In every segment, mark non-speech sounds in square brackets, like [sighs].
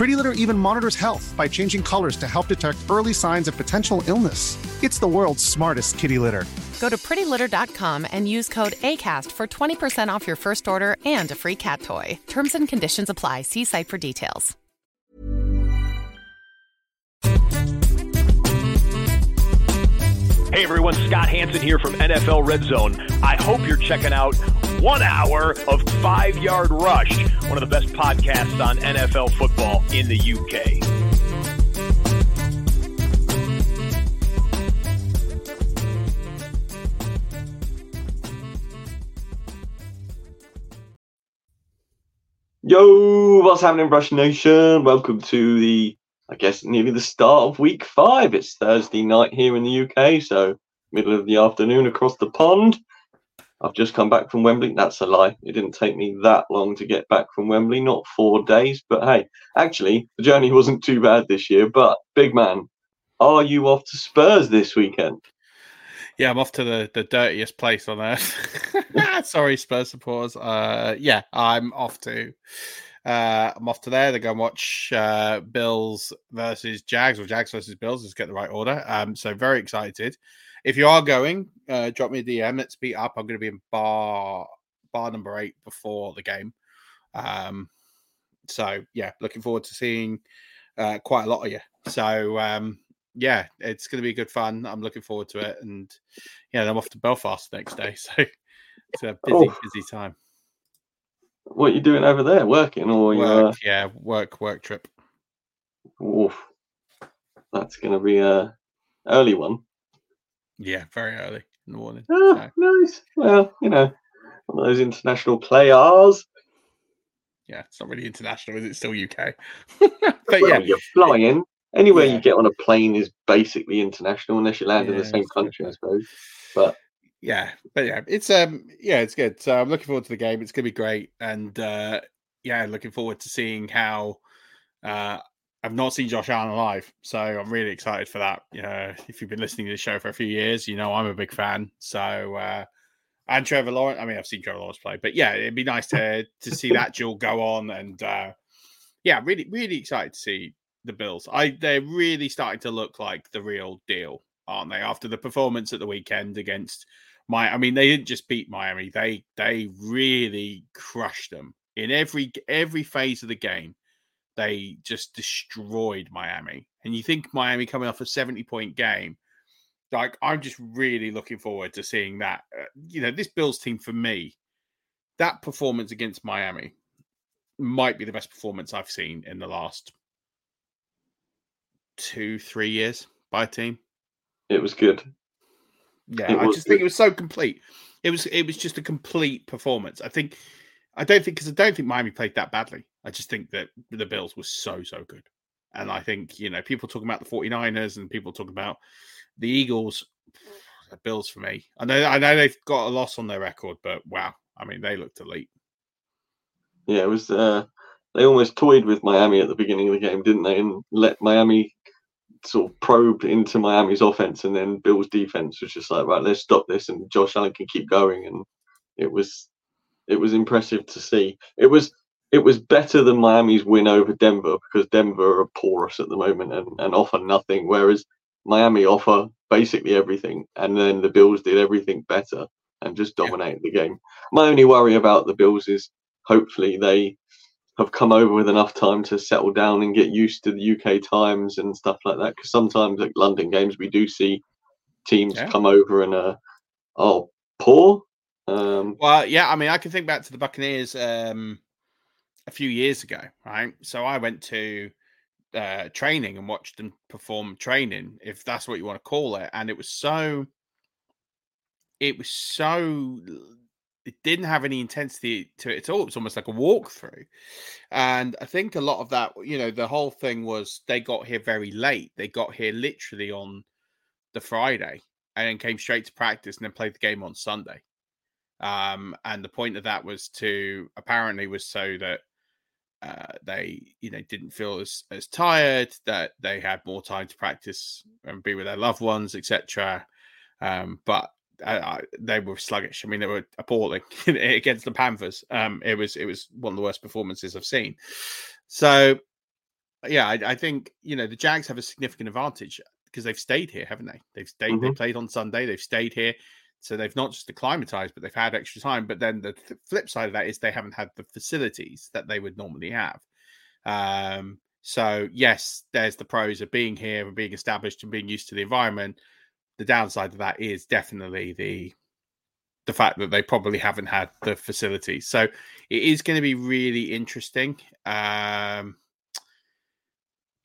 Pretty Litter even monitors health by changing colors to help detect early signs of potential illness. It's the world's smartest kitty litter. Go to prettylitter.com and use code ACAST for 20% off your first order and a free cat toy. Terms and conditions apply. See site for details. Hey everyone, Scott Hanson here from NFL Red Zone. I hope you're checking out one hour of Five Yard Rush, one of the best podcasts on NFL football in the UK. Yo, what's happening, Rush Nation? Welcome to the, I guess, nearly the start of week five. It's Thursday night here in the UK, so middle of the afternoon across the pond. I've just come back from Wembley. That's a lie. It didn't take me that long to get back from Wembley, not four days. But hey, actually, the journey [laughs] wasn't too bad this year. But big man, are you off to Spurs this weekend? Yeah, I'm off to the, the dirtiest place on earth. [laughs] Sorry, Spurs supporters. Uh, yeah, I'm off to. Uh, I'm off to there to go and watch uh, Bills versus Jags or Jags versus Bills. Let's get the right order. Um, so very excited. If you are going, uh, drop me a DM. Let's beat up. I'm going to be in bar bar number eight before the game. Um, so yeah, looking forward to seeing uh, quite a lot of you. So um, yeah, it's going to be good fun. I'm looking forward to it, and yeah, I'm off to Belfast the next day, [laughs] so it's a busy, Oh. busy time. What are you doing over there? Working or you? Uh, yeah, work, work trip. oof. That's going to be a early one. Yeah, very early in the morning. Ah, nice. Well, you know, one of those international players. Yeah, it's not really international, is it? Still UK. [laughs] but Well, yeah, you're flying. Anywhere Yeah. you get on a plane is basically international unless you land in the same country, I suppose. But yeah, but yeah, it's um, yeah, it's good. So I'm looking forward to the game. It's gonna be great, and uh, yeah, looking forward to seeing how. Uh, I've not seen Josh Allen live, so I'm really excited for that. You know, if you've been listening to the show for a few years, you know I'm a big fan. So uh, and Trevor Lawrence. I mean, I've seen Trevor Lawrence play, but yeah, it'd be nice to to see that [laughs] duel go on, and uh, yeah, really, really excited to see the Bills. I they're really starting to look like the real deal, aren't they? After the performance at the weekend against my, I mean, they didn't just beat Miami; they they really crushed them in every every phase of the game. They just destroyed Miami, and you think Miami coming off a seventy point game. Like I'm just really looking forward to seeing that. Uh, you know, this Bills team for me, that performance against Miami might be the best performance I've seen in the last two, three years by a team. it was good. Yeah, I just think it was so complete. It was it was just a complete performance. I think I don't think because I don't think Miami played that badly. I just think that the Bills were so so good. And I think, you know, people talking about the 49ers and people talking about the Eagles, the Bills for me. I know I know they've got a loss on their record, but wow. I mean, they looked elite. Yeah, it was. Uh, they almost toyed with Miami at the beginning of the game, didn't they? And let Miami sort of probe into Miami's offense, and then Bill's defense was just like, right, let's stop this, and Josh Allen can keep going. And it was, it was impressive to see. It was it was better than Miami's win over Denver because Denver are porous at the moment and, and offer nothing, whereas Miami offer basically everything, and then the Bills did everything better and just dominated yeah. the game. My only worry about the Bills is hopefully they have come over with enough time to settle down and get used to the UK times and stuff like that. Because sometimes at London games we do see teams yeah. come over and uh, oh poor. Um, well, yeah, I mean, I can think back to the Buccaneers um, a few years ago, right? So I went to uh, training and watched them perform training, if that's what you want to call it, and it was so. It was so it didn't have any intensity to it at all. It was almost like a walkthrough. And I think a lot of that, you know, the whole thing was they got here very late. They got here literally on the Friday and then came straight to practice and then played the game on Sunday. Um, and the point of that was to apparently was so that uh, they, you know, didn't feel as as tired, that they had more time to practice and be with their loved ones, etc. Um, but uh, they were sluggish. I mean, they were appalling [laughs] against the Panthers. Um, it was it was one of the worst performances I've seen. So, yeah, I, I, think you know the Jags have a significant advantage because they've stayed here, haven't they? They've stayed. Mm-hmm. They played on Sunday. They've stayed here, so they've not just acclimatized, but they've had extra time. But then the th- flip side of that is they haven't had the facilities that they would normally have. Um, so yes, there's the pros of being here and being established and being used to the environment the downside of that is definitely the the fact that they probably haven't had the facilities. So it is going to be really interesting. Um,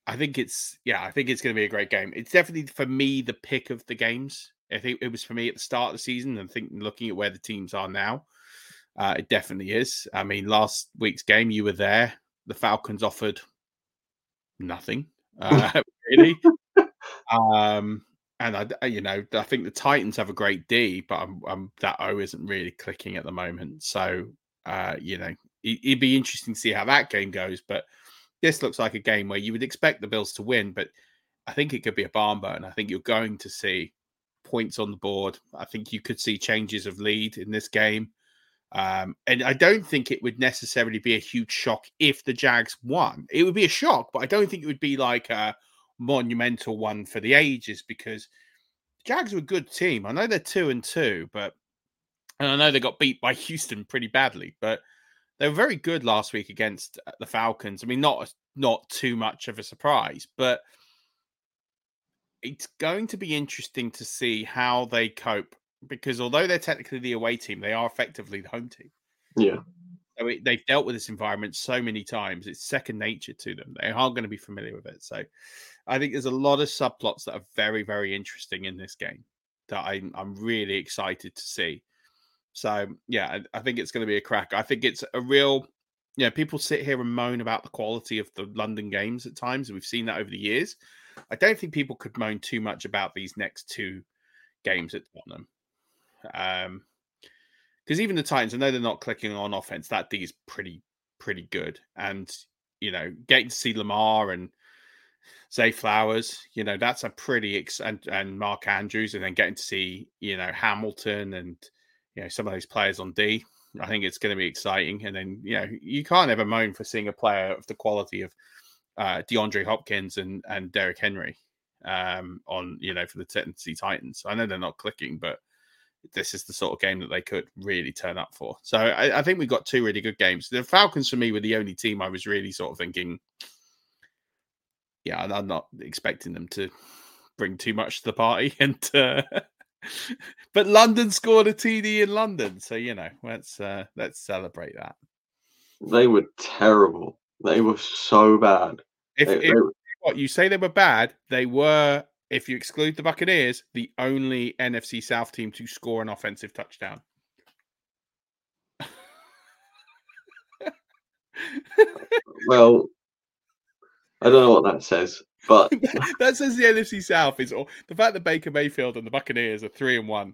I think it's yeah, I think it's going to be a great game. It's definitely for me the pick of the games. I think it was for me at the start of the season, and think looking at where the teams are now, uh, it definitely is. I mean, last week's game you were there. The Falcons offered nothing uh, [laughs] [laughs] really. um, and I, you know, I think the Titans have a great D, but I'm, I'm, that O isn't really clicking at the moment. So, uh, you know, it, would be interesting to see how that game goes. But this looks like a game where you would expect the Bills to win, but I think it could be a barn burn. I think you're going to see points on the board. I think you could see changes of lead in this game. Um, and I don't think it would necessarily be a huge shock if the Jags won. It would be a shock, but I don't think it would be like a monumental one for the ages because Jags are a good team. I know they're two and two, but and I know they got beat by [laughs] Houston pretty badly, but they were very good last week against uh, the Falcons. I mean, not not too much of a surprise, but it's going to be interesting to see how they cope because although they're technically the away team, they are effectively the home team. Yeah. So it, they've dealt with this environment so many times; it's second nature to them. They aren't going to be familiar with it. So I think there's a lot of subplots that are very, very interesting in this game that I'm I'm really excited to see. So yeah, I, I think it's going to be a crack. I think it's a real. Yeah, you know, people sit here and moan about the quality of the London games at times. and We've seen that over the years. I don't think people could moan too much about these next two games at Tottenham. Um, because even the Titans, I know they're not clicking on offense. That D is pretty, pretty good. And you know, getting to see Lamar and Zay Flowers, you know, that's a pretty ex- and, and Mark Andrews, and then getting to see, you know, Hamilton and you know some of those players on D. I think it's going to be exciting. And then, you know, you can't ever moan for seeing a player of the quality of uh, DeAndre Hopkins and and Derrick Henry um, on, you know, for the Tennessee Titans. I know they're not clicking, but this is the sort of game that they could really turn up for. So I, I think we've got two really good games. The Falcons for me were the only team I was really sort of thinking yeah, I'm not expecting them to bring too much to the party. [laughs] And uh, [laughs] but London scored a TD in London, so you know, let's uh, let's celebrate that. They were terrible. They were so bad. If, they, if they... what you say they were bad, they were. If you exclude the Buccaneers, the only NFC South team to score an offensive touchdown. [laughs] well, I don't know what that says, but [laughs] that says the NFC South is all the fact that Baker Mayfield and the Buccaneers are three and one.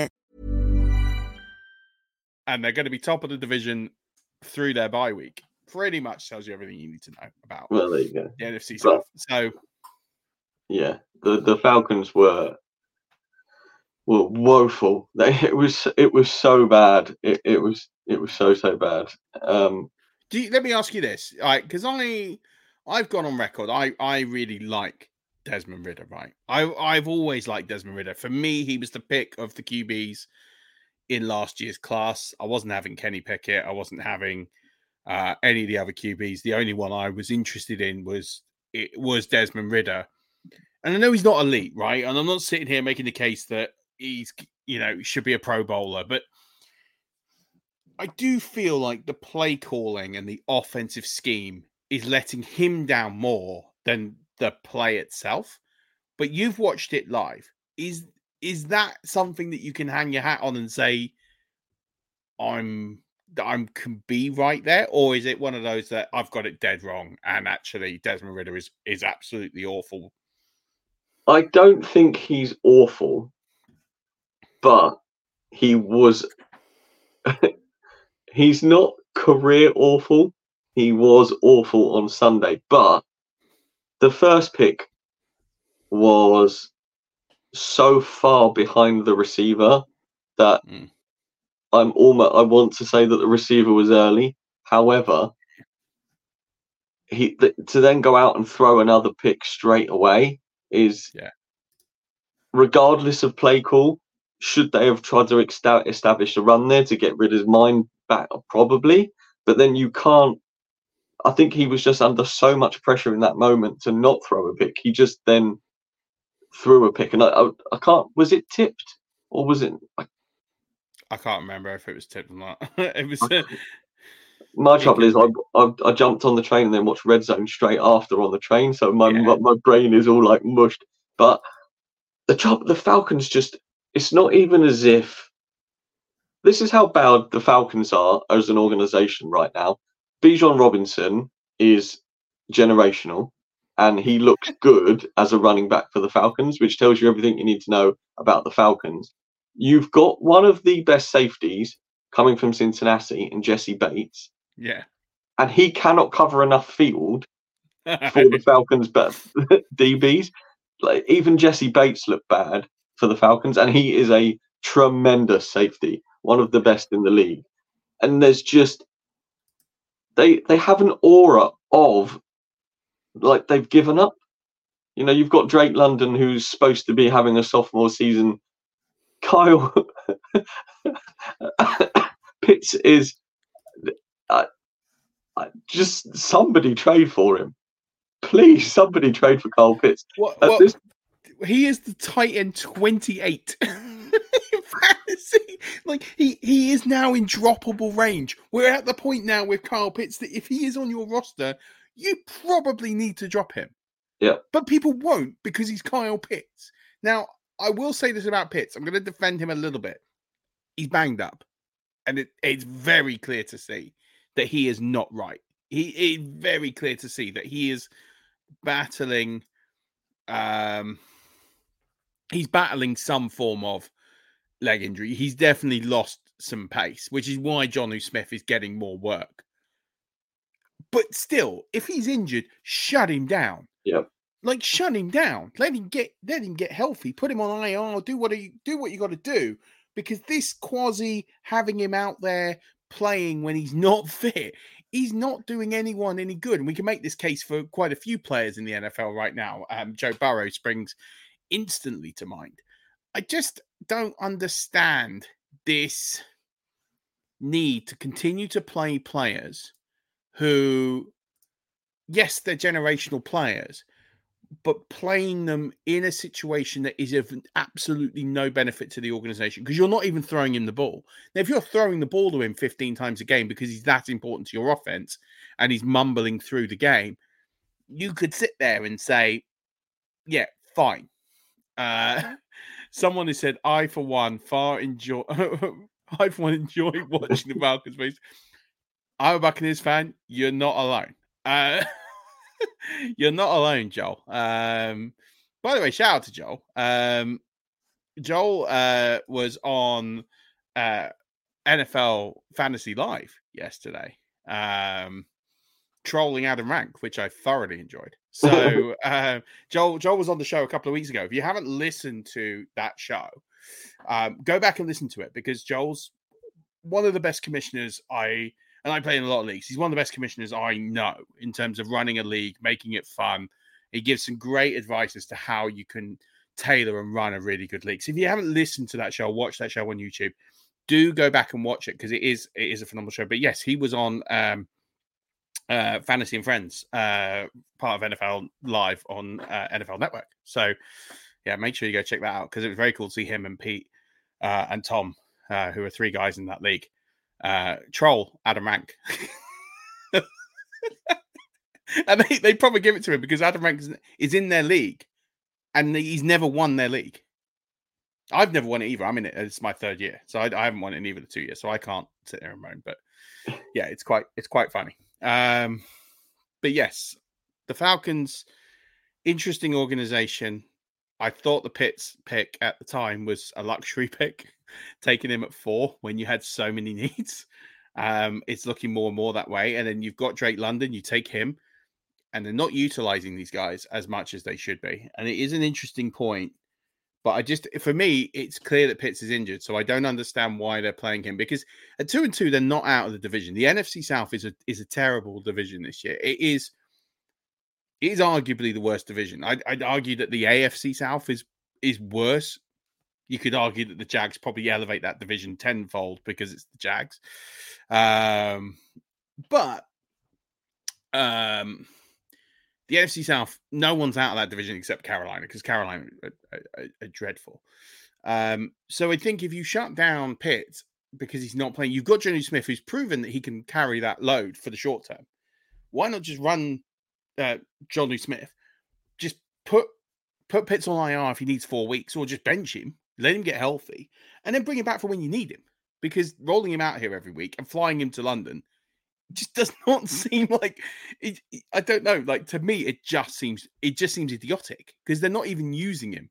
And they're going to be top of the division through their bye week. Pretty much tells you everything you need to know about Well, there you go. the NFC South. So Yeah, the the Falcons were were woeful. [laughs] They, it was it was so bad. It, it was it was so so bad. Um, do you, let me ask you this, right? Because I I've gone on record. I I really like Desmond Ridder, right? I I've always liked Desmond Ridder. For me, he was the pick of the QBs in last year's class. I wasn't having Kenny Pickett. I wasn't having uh, any of the other QBs. The only one I was interested in was it was Desmond Ridder. And I know he's not elite, right? And I'm not sitting here making the case that he's you know should be a Pro Bowler, but I do feel like the play calling and the offensive scheme is letting him down more than the play itself. But you've watched it live. Is is that something that you can hang your hat on and say, I'm I'm can be right there, or is it one of those that I've got it dead wrong and actually Desmond Ridder is is absolutely awful? I don't think he's awful, but he was. [laughs] he's not career awful. He was awful on Sunday, but the first pick was so far behind the receiver that Mm. I'm almost. I want to say that the receiver was early. However, he th- to then go out and throw another pick straight away is Yeah. regardless of play call, should they have tried to establish a run there to get rid of his mind back? Probably, but then you can't. I think he was just under so much pressure in that moment to not throw a pick. He just then threw a pick, and I, I, I can't. Was it tipped or was it? I, I can't remember if it was tipped or not. [laughs] it was. Uh, [laughs] my trouble is, I, I I jumped on the train and then watched Red Zone straight after on the train, so my Yeah. my, my brain is all like mushed. But the trouble, the Falcons just. It's not even as if. This is how bad the Falcons are as an organization right now. Bijan Robinson is generational, and he looks good as a running back for the Falcons, which tells you everything you need to know about the Falcons. You've got one of the best safeties coming from Cincinnati and Jessie Bates, yeah. and he cannot cover enough field for the [laughs] Falcons, but [laughs] DBs, like even Jessie Bates looked bad for the Falcons, and he is a tremendous safety, one of the best in the league. And there's just they they have an aura of like they've given up. You know, you've got Drake London who's supposed to be having a sophomore season. [laughs] Kyle [laughs] Pitts is uh, just somebody trade for him. Please, somebody trade for Kyle Pitts. What, At what- this- he is the tight end 28. [laughs] Like he he is now in droppable range. We're at the point now with Kyle Pitts that if he is on your roster, you probably need to drop him. Yeah. But people won't because he's Kyle Pitts. Now, I will say this about Pitts. I'm going to defend him a little bit. He's banged up. And it, it's very clear to see that he is not right. He it's very clear to see that he is battling um he's battling some form of leg injury. He's definitely lost some pace, which is why Jonnu Smith is getting more work. But still, if he's injured, shut him down. Yep. Like shut him down. Let him get let him get healthy. Put him on IR. Do what you do what you got to do. Because this quasi having him out there playing when he's not [laughs] fit, he's not doing anyone any good. And we can make this case for quite a few players in the NFL right now. Um, Joe Burrow springs instantly to mind. I just don't understand this need to continue to play players who, yes, they're generational players, but playing them in a situation that is of absolutely no benefit to the organization because you're not even throwing him the ball. Now, if you're throwing the ball to him 15 times a game because he's that important to your offense and he's mumbling through the game, you could sit there and say, yeah, fine. Uh, [laughs] someone has said, I, for one, far enjoy. [laughs] I, for one, enjoy watching the [laughs] Falcons. I'm a Buccaneers fan. You're not alone. Uh, [laughs] You're not alone, Joel. Um, by the way, shout out to Joel. Um, Joel uh, was on uh, NFL Fantasy Live yesterday, um, trolling Adam Rank, which I thoroughly enjoyed. So [laughs] uh, Joel Joel was on the show a couple of weeks ago. If you haven't listened to that show, um, go back and listen to it because Joel's one of the best commissioners I and I play in a lot of leagues. He's one of the best commissioners I know in terms of running a league, making it fun. He gives some great advice as to how you can tailor and run a really good league. So if you haven't listened to that show, watch that show on YouTube. Do go back and watch it because it is it is a phenomenal show. But yes, he was on um, uh, Fantasy and Friends, uh, part of NFL Live on uh, NFL Network. So yeah, make sure you go check that out because it was very cool to see him and Pete uh, and Tom, uh, who are three guys in that league uh, troll Adam Rank. [laughs] and they, they probably give it to him because Adam Rank is in their league and he's never won their league. I've never won it either. I'm in it. It's my third year, so I, I haven't won it in either of the two years. So I can't sit there and moan. But yeah, it's quite it's quite funny. Um, but yes, the Falcons, interesting organization. I thought the Pitts pick at the time was a luxury [laughs] pick taking him at four when you had so many [laughs] needs. Um, it's looking more and more that way. And then you've got Drake London, you take him, and they're not utilizing these guys as much as they should be. And it is an interesting point. But I just, for me, it's clear that Pitts is injured. So I don't understand why they're playing him because at two and two, they're not out of the division. The NFC South is a is a terrible division this year. It is it is arguably the worst division. I'd, I'd argue that the AFC South is is worse you could argue that the Jags probably elevate that division tenfold because it's the Jags. Um, but um, the NFC South, no one's out of that division except Carolina because Carolina are, are, are dreadful. Um, so I think if you shut down Pitt because he's not playing, you've got Johnny Smith who's proven that he can carry that load for the short term. Why not just run uh, Jonnu Smith? Just put put Pitts on IR if he needs four weeks, or just bench him let him get healthy, and then bring him back for when you need him. Because rolling him out here every week and flying him to London just [laughs] does not seem like it, I don't know. Like to me, it just seems it just seems idiotic because they're not even using him.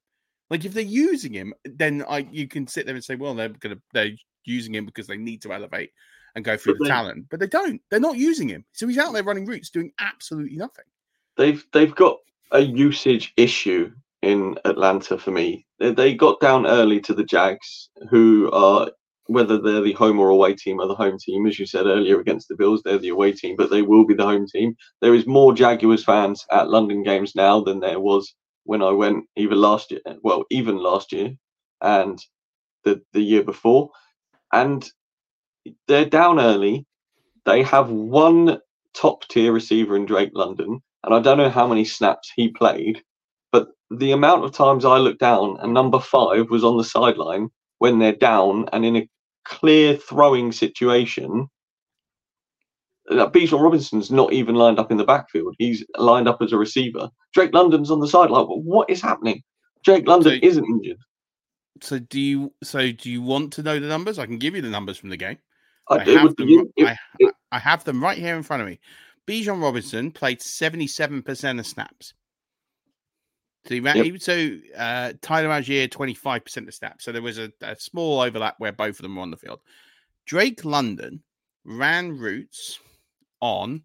Like if they're using him, then I you can sit there and say, well, they're gonna they're using him because they need to elevate and go through but the they, talent, but they don't. They're not using him, so he's out there running routes doing absolutely nothing. They've they've got a usage issue in Atlanta for me. They got down early to the Jags, who are whether they're the home or away team or the home team, as you said earlier against the Bills, they're the away team, but they will be the home team. There is more Jaguars fans at London games now than there was when I went even last year, well, even last year and the the year before. And they're down early. They have one top tier receiver in Drake London, and I don't know how many snaps he played, the amount of times I looked down and number five was on the sideline when they're down and in a clear throwing situation. Uh, Bijan Robinson's not even lined up in the backfield. He's lined up as a receiver. Drake London's on the sideline. What is happening? Drake London so, isn't injured. So do you? So do you want to know the numbers? I can give you the numbers from the game. I, I have them. It, I, I have them right here in front of me. Bijan Robinson played seventy-seven percent of snaps. So he ran, yep. he, so uh, Tyler Allgeier, 25% of snaps. So there was a, a, small overlap where both of them were on the field. Drake London ran routes on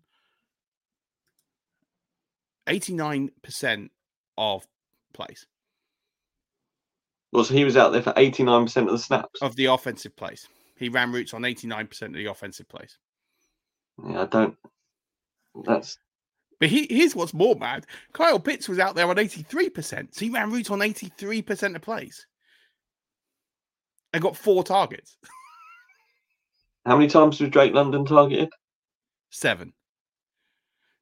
89% of plays. Well, so he was out there for 89% of the snaps. Of the offensive plays. He ran routes on 89% of the offensive plays. Yeah, I don't. That's but he, here's what's more mad. Kyle Pitts was out there on 83%. So he ran routes on 83% of plays. And got four targets. [laughs] How many times was Drake London targeted? Seven.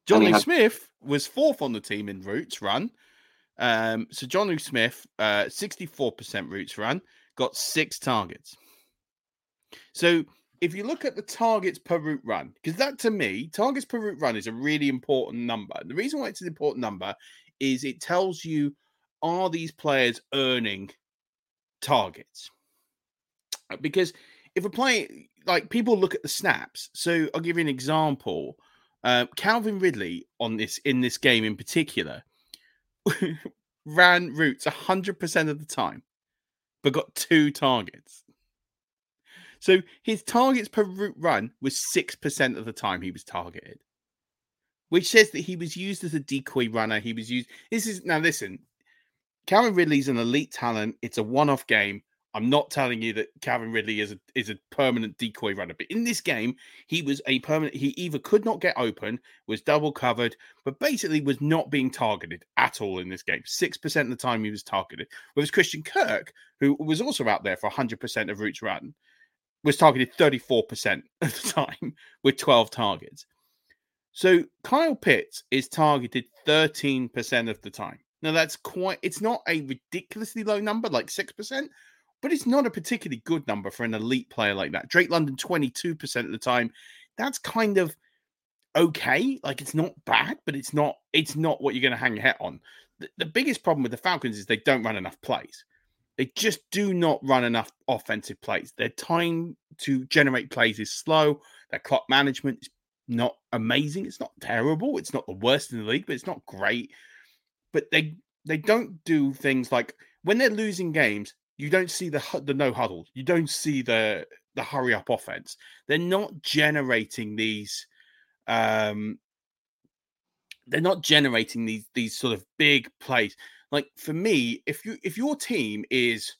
Jonnu Smith was fourth on the team in routes run Um, so Johnny Smith, uh, 64% routes run, got six targets. So if you look at the targets per route run, because that to me, targets per route run is a really important number. The reason why it's an important number is it tells you are these players earning targets? Because if a player, like people look at the snaps, so I'll give you an example. Uh, Calvin Ridley on this in this game in particular [laughs] ran routes 100% of the time, but got two targets. So his targets per route run was 6% of the time he was targeted, which says that he was used as a decoy runner. He was used. This is now, listen, Calvin Ridley's an elite talent. It's a one off game. I'm not telling you that Calvin Ridley is a is a permanent decoy runner, but in this game, he was a permanent. He either could not get open, was double covered, but basically was not being targeted at all in this game. Six percent of the time he was targeted. Whereas Christian Kirk, who was also out there for 100 percent of routes run, was targeted 34 percent [laughs] of the time with 12 targets. So Kyle Pitts is targeted 13 percent of the time. Now that's quite. It's not a ridiculously low number, like six percent but it's not a particularly good number for an elite player like that. Drake London, 22% of the time. That's kind of okay. Like it's not bad, but it's not it's not what you're going to hang your hat on. The, the biggest problem with the Falcons is they don't run enough plays. They just do not run enough offensive plays. Their time to generate plays is slow. Their clock management is not amazing. It's not terrible. It's not the worst in the league, but it's not great. But they they don't do things like when they're losing games, you don't see the the no huddle. You don't see the the hurry up offense. They're not generating these. Um, they're not generating these these sort of big plays. Like for me, if you if your team is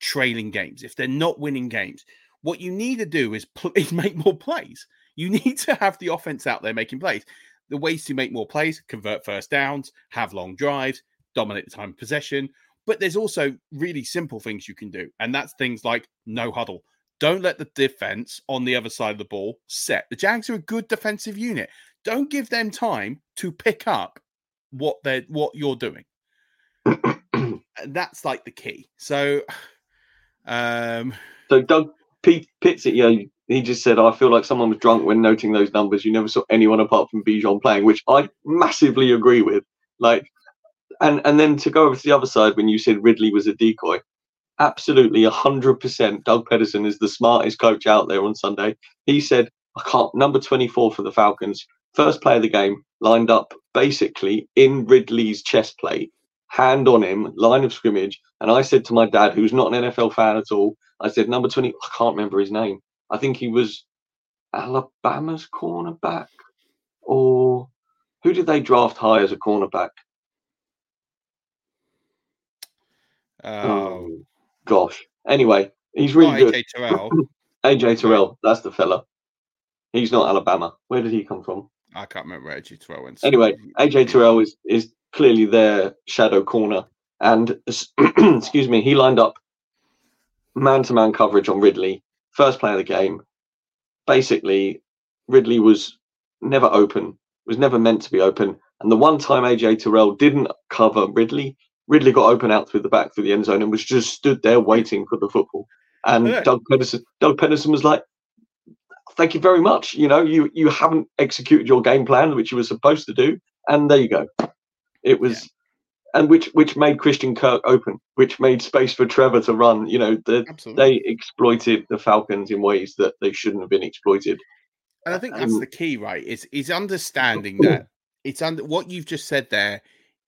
trailing games, if they're not winning games, what you need to do is, pl- [laughs] is make more plays. You need to have the offense out there making plays. The ways to make more plays: convert first downs, have long drives, dominate the time of possession, but there's also really simple things you can do, and that's things like no huddle. Don't let the defense on the other side of the ball set. The Jags are a good defensive unit. Don't give them time to pick up what they're what you're doing. [clears throat] that's like the key. So, um, so Doug P- Pitts, yeah, he just said, "I feel like someone was drunk when noting those numbers. You never saw anyone apart from Bijan playing," which I massively agree with. Like and and then to go over to the other side when you said Ridley was a decoy, absolutely hundred percent. Doug Pederson is the smartest coach out there on Sunday. He said, "I can't." Number twenty four for the Falcons, first play of the game, lined up basically in Ridley's chest plate, hand on him, line of scrimmage. And I said to my dad, who's not an NFL fan at all, I said, "Number twenty, I can't remember his name. I think he was Alabama's cornerback, or who did they draft high as a cornerback?" Oh, oh gosh. Anyway, he's really good. AJ Terrell. [laughs] AJ Terrell, that's the fella. He's not Alabama. Where did he come from? I can't remember where AJ Terrell went. Anyway, AJ Terrell is is clearly their shadow corner, and [clears throat] excuse me, he lined up man to man coverage on Ridley. First play of the game. Basically, Ridley was never open, was never meant to be open. And the one time AJ Terrell didn't cover Ridley, Ridley got open out through the back through the end zone and was just stood there waiting for the football. And yeah. Doug Pederson, Doug Pederson was like, "Thank you very much. You know, you you haven't executed your game plan, which you were supposed to do, and there you go. It was." Yeah. And which which made Christian Kirk open, which made space for Trevor to run. You know, the, they exploited the Falcons in ways that they shouldn't have been exploited. And I think that's um, the key, right? Is is understanding that it's under what you've just said there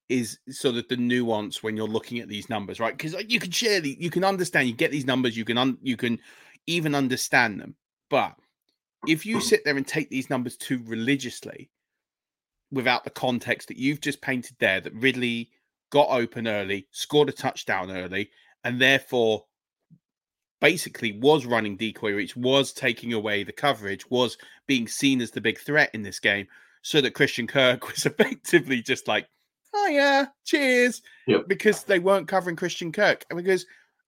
is sort of the nuance when you're looking at these numbers, right? Because you can share the, you can understand, you get these numbers, you can un, you can even understand them. But if you [clears throat] sit there and take these numbers too religiously, without the context that you've just painted there, that Ridley got open early, scored a touchdown early, and therefore basically was running decoy reach, was taking away the coverage, was being seen as the big threat in this game, so that Christian Kirk [laughs] was effectively just like oh yeah, cheers, yep. because they weren't covering Christian Kirk, and because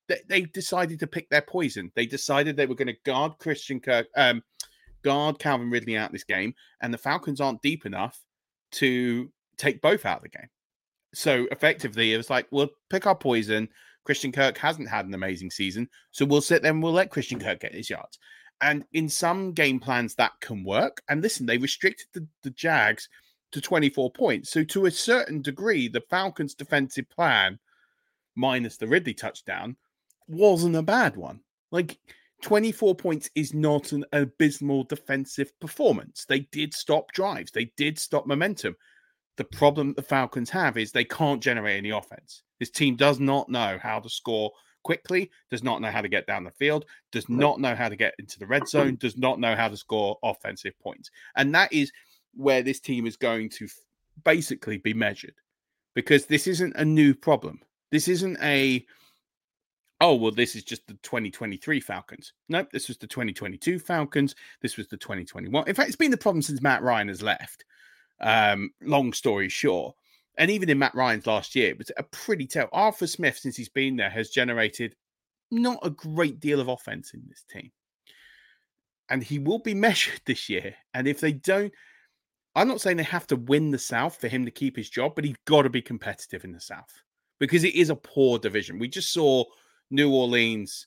they, they decided to pick their poison. They decided they were going to guard Christian Kirk, um, guard Calvin Ridley out this game, and the Falcons aren't deep enough to take both out of the game. so effectively, it was like we'll pick our poison. Christian Kirk hasn't had an amazing season, so we'll sit there and we'll let Christian Kirk get his yards. And in some game plans, that can work. And listen, they restricted the, the Jags to 24 points. So, to a certain degree, the Falcons' defensive plan, minus the Ridley touchdown, wasn't a bad one. Like, 24 points is not an abysmal defensive performance. They did stop drives, they did stop momentum. The problem the Falcons have is they can't generate any offense. This team does not know how to score quickly, does not know how to get down the field, does not know how to get into the red zone, does not know how to score offensive points. And that is where this team is going to basically be measured because this isn't a new problem. This isn't a oh well this is just the 2023 falcons. Nope this was the 2022 falcons. This was the 2021 in fact it's been the problem since matt ryan has left. Um long story short. And even in matt ryan's last year it was a pretty tell arthur smith since he's been there has generated not a great deal of offense in this team. And he will be [laughs] measured this year. And if they don't I'm not saying they have to win the South for him to keep his job, but he's got to be competitive in the South. Because it is a poor division. We just saw New Orleans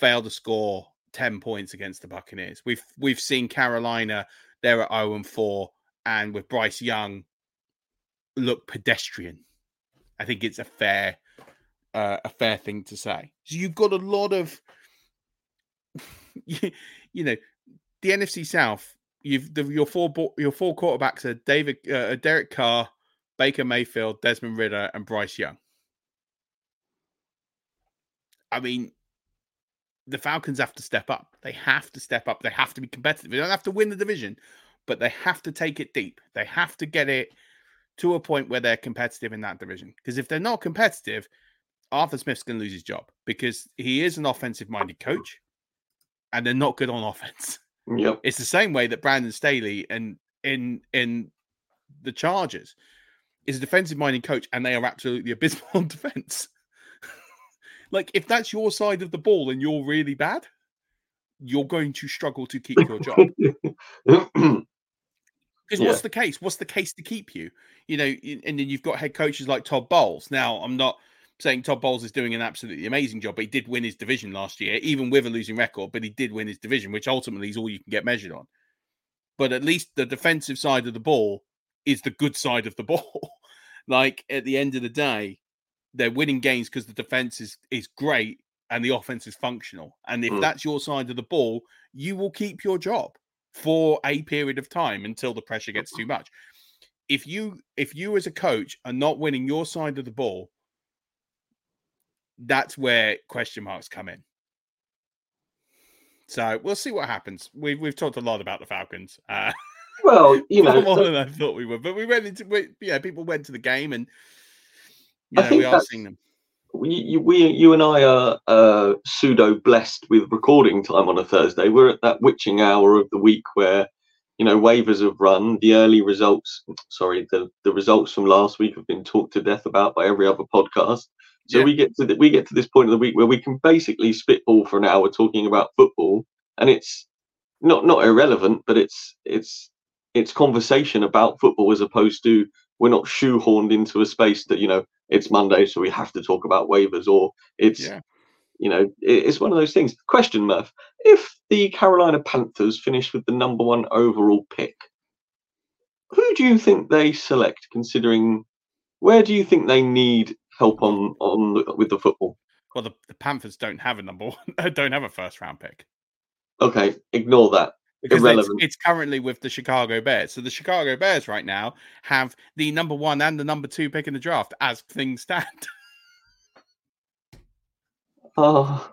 fail to score 10 points against the Buccaneers. We've we've seen Carolina, they're at 0 and 4, and with Bryce Young look pedestrian. I think it's a fair uh, a fair thing to say. So you've got a lot of you, [laughs] you know, the NFC South you've the, your four your four quarterbacks are David, uh, Derek Carr, Baker Mayfield, Desmond Ridder, and Bryce Young. I mean, the Falcons have to step up. They have to step up. They have to be competitive. They don't have to win the division, but they have to take it deep. They have to get it to a point where they're competitive in that division. Because if they're not competitive, Arthur Smith's going to lose his job because he is an offensive minded coach and they're not good on offense. Yep. It's the same way that Brandon Staley and in in the Chargers is a defensive minded coach, and they are absolutely abysmal [laughs] on defense. Like if that's your side of the ball and you're really bad, you're going to struggle to keep your job. [laughs] Because yeah. what's the case? What's the case to keep you? You know, and then you've got head coaches like Todd Bowles. Now, I'm not saying Todd Bowles is doing an absolutely amazing job, but he did win his division last year, even with a losing record. But he did win his division, which ultimately is all you can get measured on. But at least the defensive side of the ball is the good side of the [laughs] ball. like at the end of the day, they're winning games because the defense is is great and the offense is functional. And if mm. that's your side of the ball, you will keep your job for a period of time until the pressure gets too much. If you if you as a coach are not winning your side of the ball, that's where question marks come in. So we'll see what happens. We've we've talked a lot about the Falcons. Uh, well, [laughs] you know, more than I thought we would, but we went into we, yeah, people went to the game, and know, we are seeing them. We, we, you and I are uh, pseudo blessed with recording time on a Thursday. We're at that witching hour of the week where you know waivers have run. The early results, sorry, the the results from last week have been talked to death about by every other podcast. So yeah. we get to the, we get to this point of the week where we can basically spitball for an hour talking about football, and it's not not irrelevant, but it's it's it's conversation about football as opposed to we're not shoehorned into a space that you know it's Monday, so we have to talk about waivers, or it's yeah. you know it's one of those things. Question, Murf: If the Carolina Panthers finish with the number one overall pick, who do you think they select? Considering where do you think they need help on on with the football. Well, the, the Panthers don't have a number one, [laughs] don't have a first round pick. Okay, ignore that. Because it's, it's, currently with the Chicago Bears. So the Chicago Bears right now have the number one and the number two pick in the draft as things stand. [laughs] oh,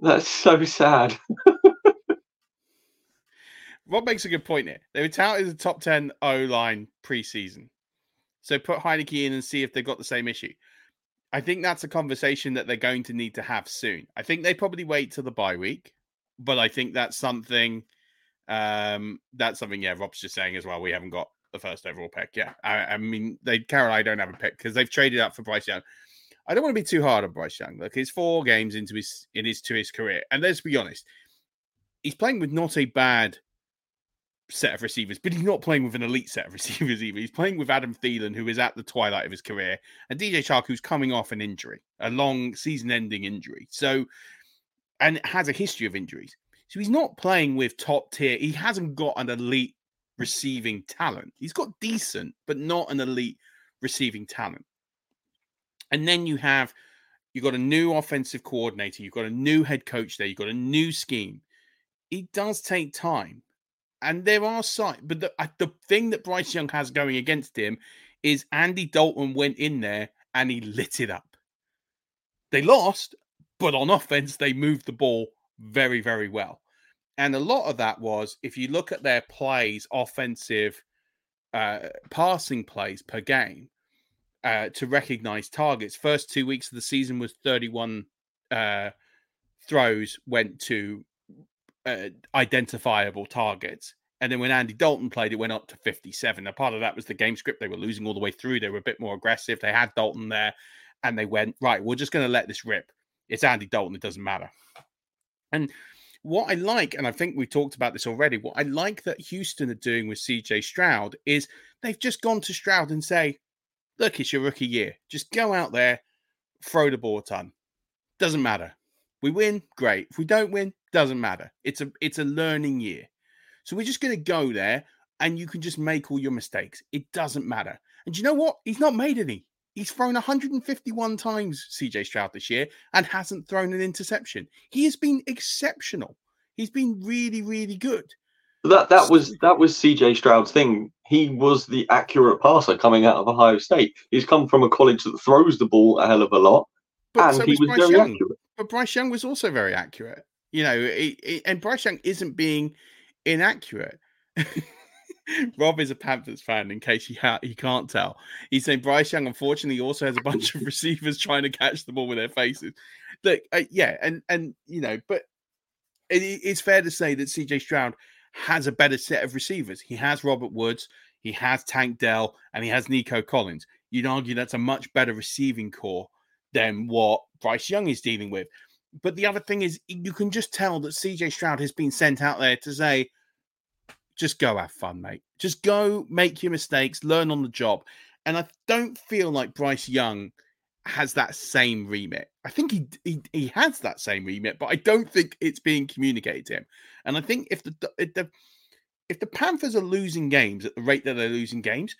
that's so sad. Rob makes a good point here. They were touted as a top 10 O line preseason. So put Heinicke in and see if they've got the same issue. I think that's a conversation that they're going to need to have soon. I think they probably wait till the bye week, but I think that's something. Um, that's something. Yeah, Rob's just saying as well. We haven't got the first overall pick. Yeah, I, I mean, they Carolina don't have a pick because they've traded up for Bryce Young. I don't want to be too hard on Bryce Young. Look, he's four games into his in his to his career, and let's be honest, he's playing with not a bad set of receivers, but he's not playing with an elite set of [laughs] receivers either. He's playing with Adam Thielen, who is at the twilight of his career, and DJ Chark, who's coming off an injury, a long season-ending injury. So, and has a history of injuries. So he's not playing with top tier. He hasn't got an elite receiving talent. He's got decent, but not an elite receiving talent. And then you have you've got a new offensive coordinator, you've got a new head coach there, you've got a new scheme. It does take time. And there are signs, but the, the thing that Bryce Young has going against him is Andy Dalton went in there and he lit it up. They lost, but on offense, they moved the ball very, very well. And a lot of that was if you look at their plays, offensive uh, passing plays per game uh, to recognize targets. First two weeks of the season was 31 uh, throws went to uh, identifiable targets. And then when Andy Dalton played, it went up to 57. Now, part of that was the game script. They were losing all the way through. They were a bit more aggressive. They had Dalton there and they went, right, we're just going to let this rip. It's Andy Dalton. It doesn't matter. And what I like, and I think we talked about this already, what I like that Houston are doing with CJ Stroud is they've just gone to Stroud and say, look, it's your rookie year. Just go out there, throw the ball a ton. Doesn't matter. We win, great. If we don't win, doesn't matter. It's a it's a learning year. So we're just going to go there and you can just make all your mistakes. It doesn't matter. And you know what? He's not made any. He's thrown 151 times CJ Stroud this year and hasn't thrown an interception. He has been exceptional. He's been really, really good. That that was that was CJ Stroud's thing. He was the accurate passer coming out of Ohio State. He's come from a college that throws the ball a hell of a lot, but and so he was, was very Young. accurate. But Bryce Young was also very accurate. You know, it, it, and Bryce Young isn't being inaccurate. [laughs] [laughs] Rob is a Panthers fan, in case he ha- he can't tell. He's saying Bryce Young, unfortunately, also has a bunch of [laughs] receivers trying to catch the ball with their faces. Look, uh, yeah, and and you know, but it, it's fair to say that CJ Stroud has a better set of receivers. He has Robert Woods, he has Tank Dell, and he has Nico Collins. You'd argue that's a much better receiving corps than what Bryce Young is dealing with. But the other thing is, you can just tell that CJ Stroud has been sent out there to say, just go have fun, mate. Just go make your mistakes, learn on the job. And I don't feel like Bryce Young has that same remit. I think he, he he has that same remit, but I don't think it's being communicated to him. And I think if the if the if the Panthers are losing games at the rate that they're losing games,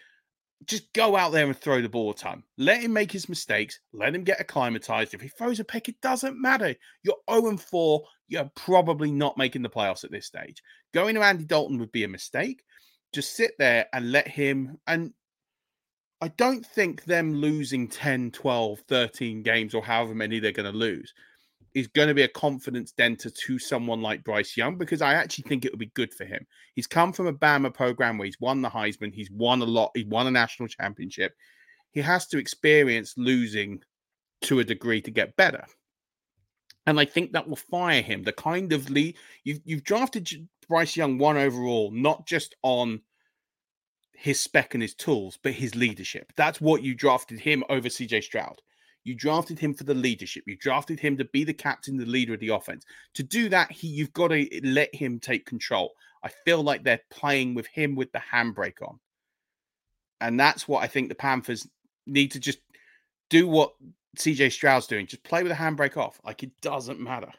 just go out there and throw the ball a ton. Let him make his mistakes. Let him get acclimatized. If he throws a pick, it doesn't matter. You're 0 4. You're probably not making the playoffs at this stage. Going to Andy Dalton would be a mistake. Just sit there and let him. And I don't think them losing 10, 12, 13 games or however many they're going to lose is going to be a confidence denter to someone like Bryce Young because I actually think it would be good for him. He's come from a Bama program where he's won the Heisman, he's won a lot, he won a national championship. He has to experience losing to a degree to get better. And I think that will fire him. The kind of lead you've, you've drafted Bryce Young one overall, not just on his spec and his tools, but his leadership. That's what you drafted him over CJ Stroud. You drafted him for the leadership. You drafted him to be the captain, the leader of the offense. To do that, he you've got to let him take control. I feel like they're playing with him with the handbrake on. And that's what I think the Panthers need to just do what CJ Stroud's doing. Just play with the handbrake off. Like it doesn't matter.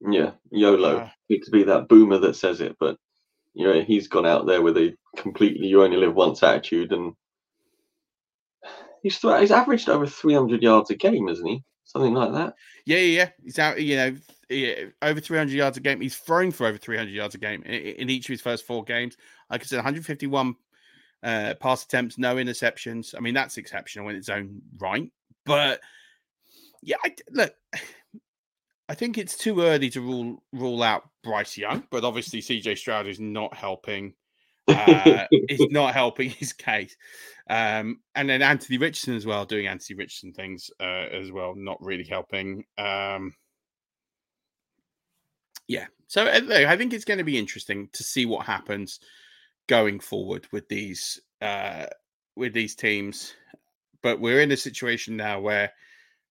Yeah, YOLO. Uh, Need to be that boomer that says it, but you know, he's gone out there with a completely you only live once attitude and he's th- he's averaged over 300 yards a game, isn't he? Something like that. Yeah, yeah, yeah. He's out. You know, yeah, over 300 yards a game. He's thrown for over 300 yards a game in, in each of his first four games. Like I said, 151 uh, pass attempts, no interceptions. I mean, that's exceptional in its own right. But yeah, I, look, [sighs] I think it's too early to rule rule out Bryce Young, but obviously CJ Stroud is not helping uh, [laughs] is not helping his case. Um, and then Anthony Richardson as well, doing Anthony Richardson things uh, as well, not really helping. Um, yeah, so uh, I think it's going to be interesting to see what happens going forward with these uh, with these teams. But we're in a situation now where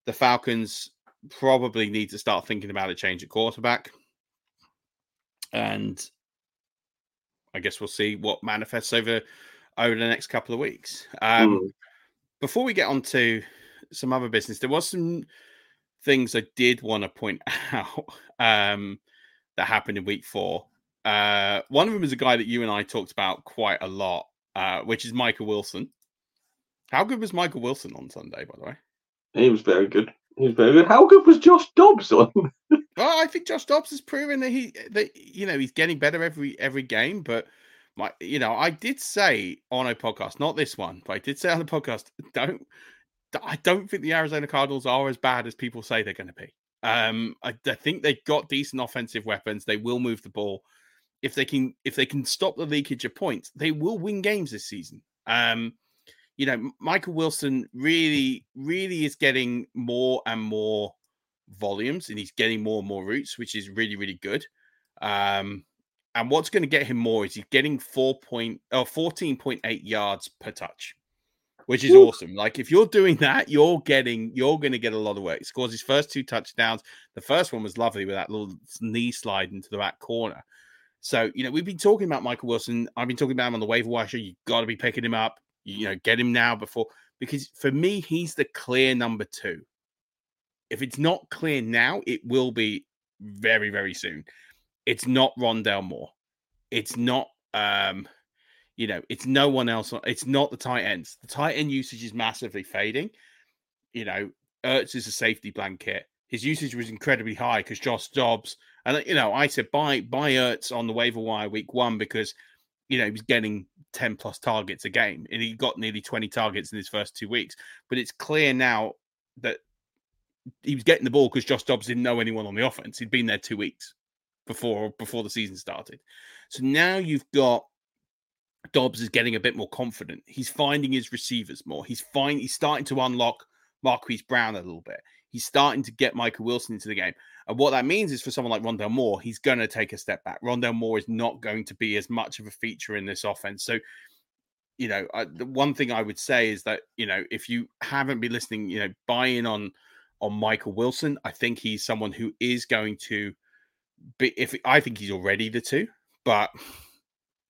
the Falcons probably need to start thinking about a change at quarterback. And I guess we'll see what manifests over over the next couple of weeks. Um, mm. Before we get on to some other business, there was some things I did want to point [laughs] out um, that happened in week four. Uh, one of them is a guy that you and I talked about quite a lot, uh, which is Michael Wilson. How good was Michael Wilson on Sunday, by the way? He was very good. He was very good. How good was Josh Dobbs on? [laughs] well, I think Josh Dobbs has proven that he that you know he's getting better every every game. But my you know, I did say on a podcast, not this one, but I did say on the podcast, don't I don't think the Arizona Cardinals are as bad as people say they're going to be. Um, I, I think they've got decent offensive weapons. They will move the ball. If they can, if they can stop the leakage of points, they will win games this season. Um, you know, Michael Wilson really, really is getting more and more volumes and he's getting more and more routes, which is really, really good. Um, and what's going to get him more is he's getting four point or 14.8 yards per touch, which is awesome. Like if you're doing that, you're getting you're going to get a lot of work. He scores his first two touchdowns. The first one was lovely with that little knee slide into the back corner. So, you know, we've been talking about Michael Wilson. I've been talking about him on the waiver wire show. You got to be picking him up you know, get him now before because for me, he's the clear number two. If it's not clear now, it will be very, very soon. It's not Rondale Moore. It's not um, you know, it's no one else. It's not the tight ends. The tight end usage is massively fading. You know, Ertz is a safety blanket. His usage was incredibly high because Josh Dobbs, and you know, I said buy buy Ertz on the waiver wire week one because you know, he was getting 10 plus targets a game and he got nearly 20 targets in his first two weeks. But it's clear now that he was getting the ball because Josh Dobbs didn't know anyone on the offense. He'd been there two weeks before before the season started. So now you've got Dobbs is getting a bit more confident. He's finding his receivers more. He's fine. He's starting to unlock Marquise Brown a little bit. He's starting to get Michael Wilson into the game. And what that means is for someone like Rondale Moore, he's going to take a step back. Rondale Moore is not going to be as much of a feature in this offense. So, you know, I, the one thing I would say is that, you know, if you haven't been listening, you know, buy in on on Michael Wilson. I think he's someone who is going to be if I think he's already the two, but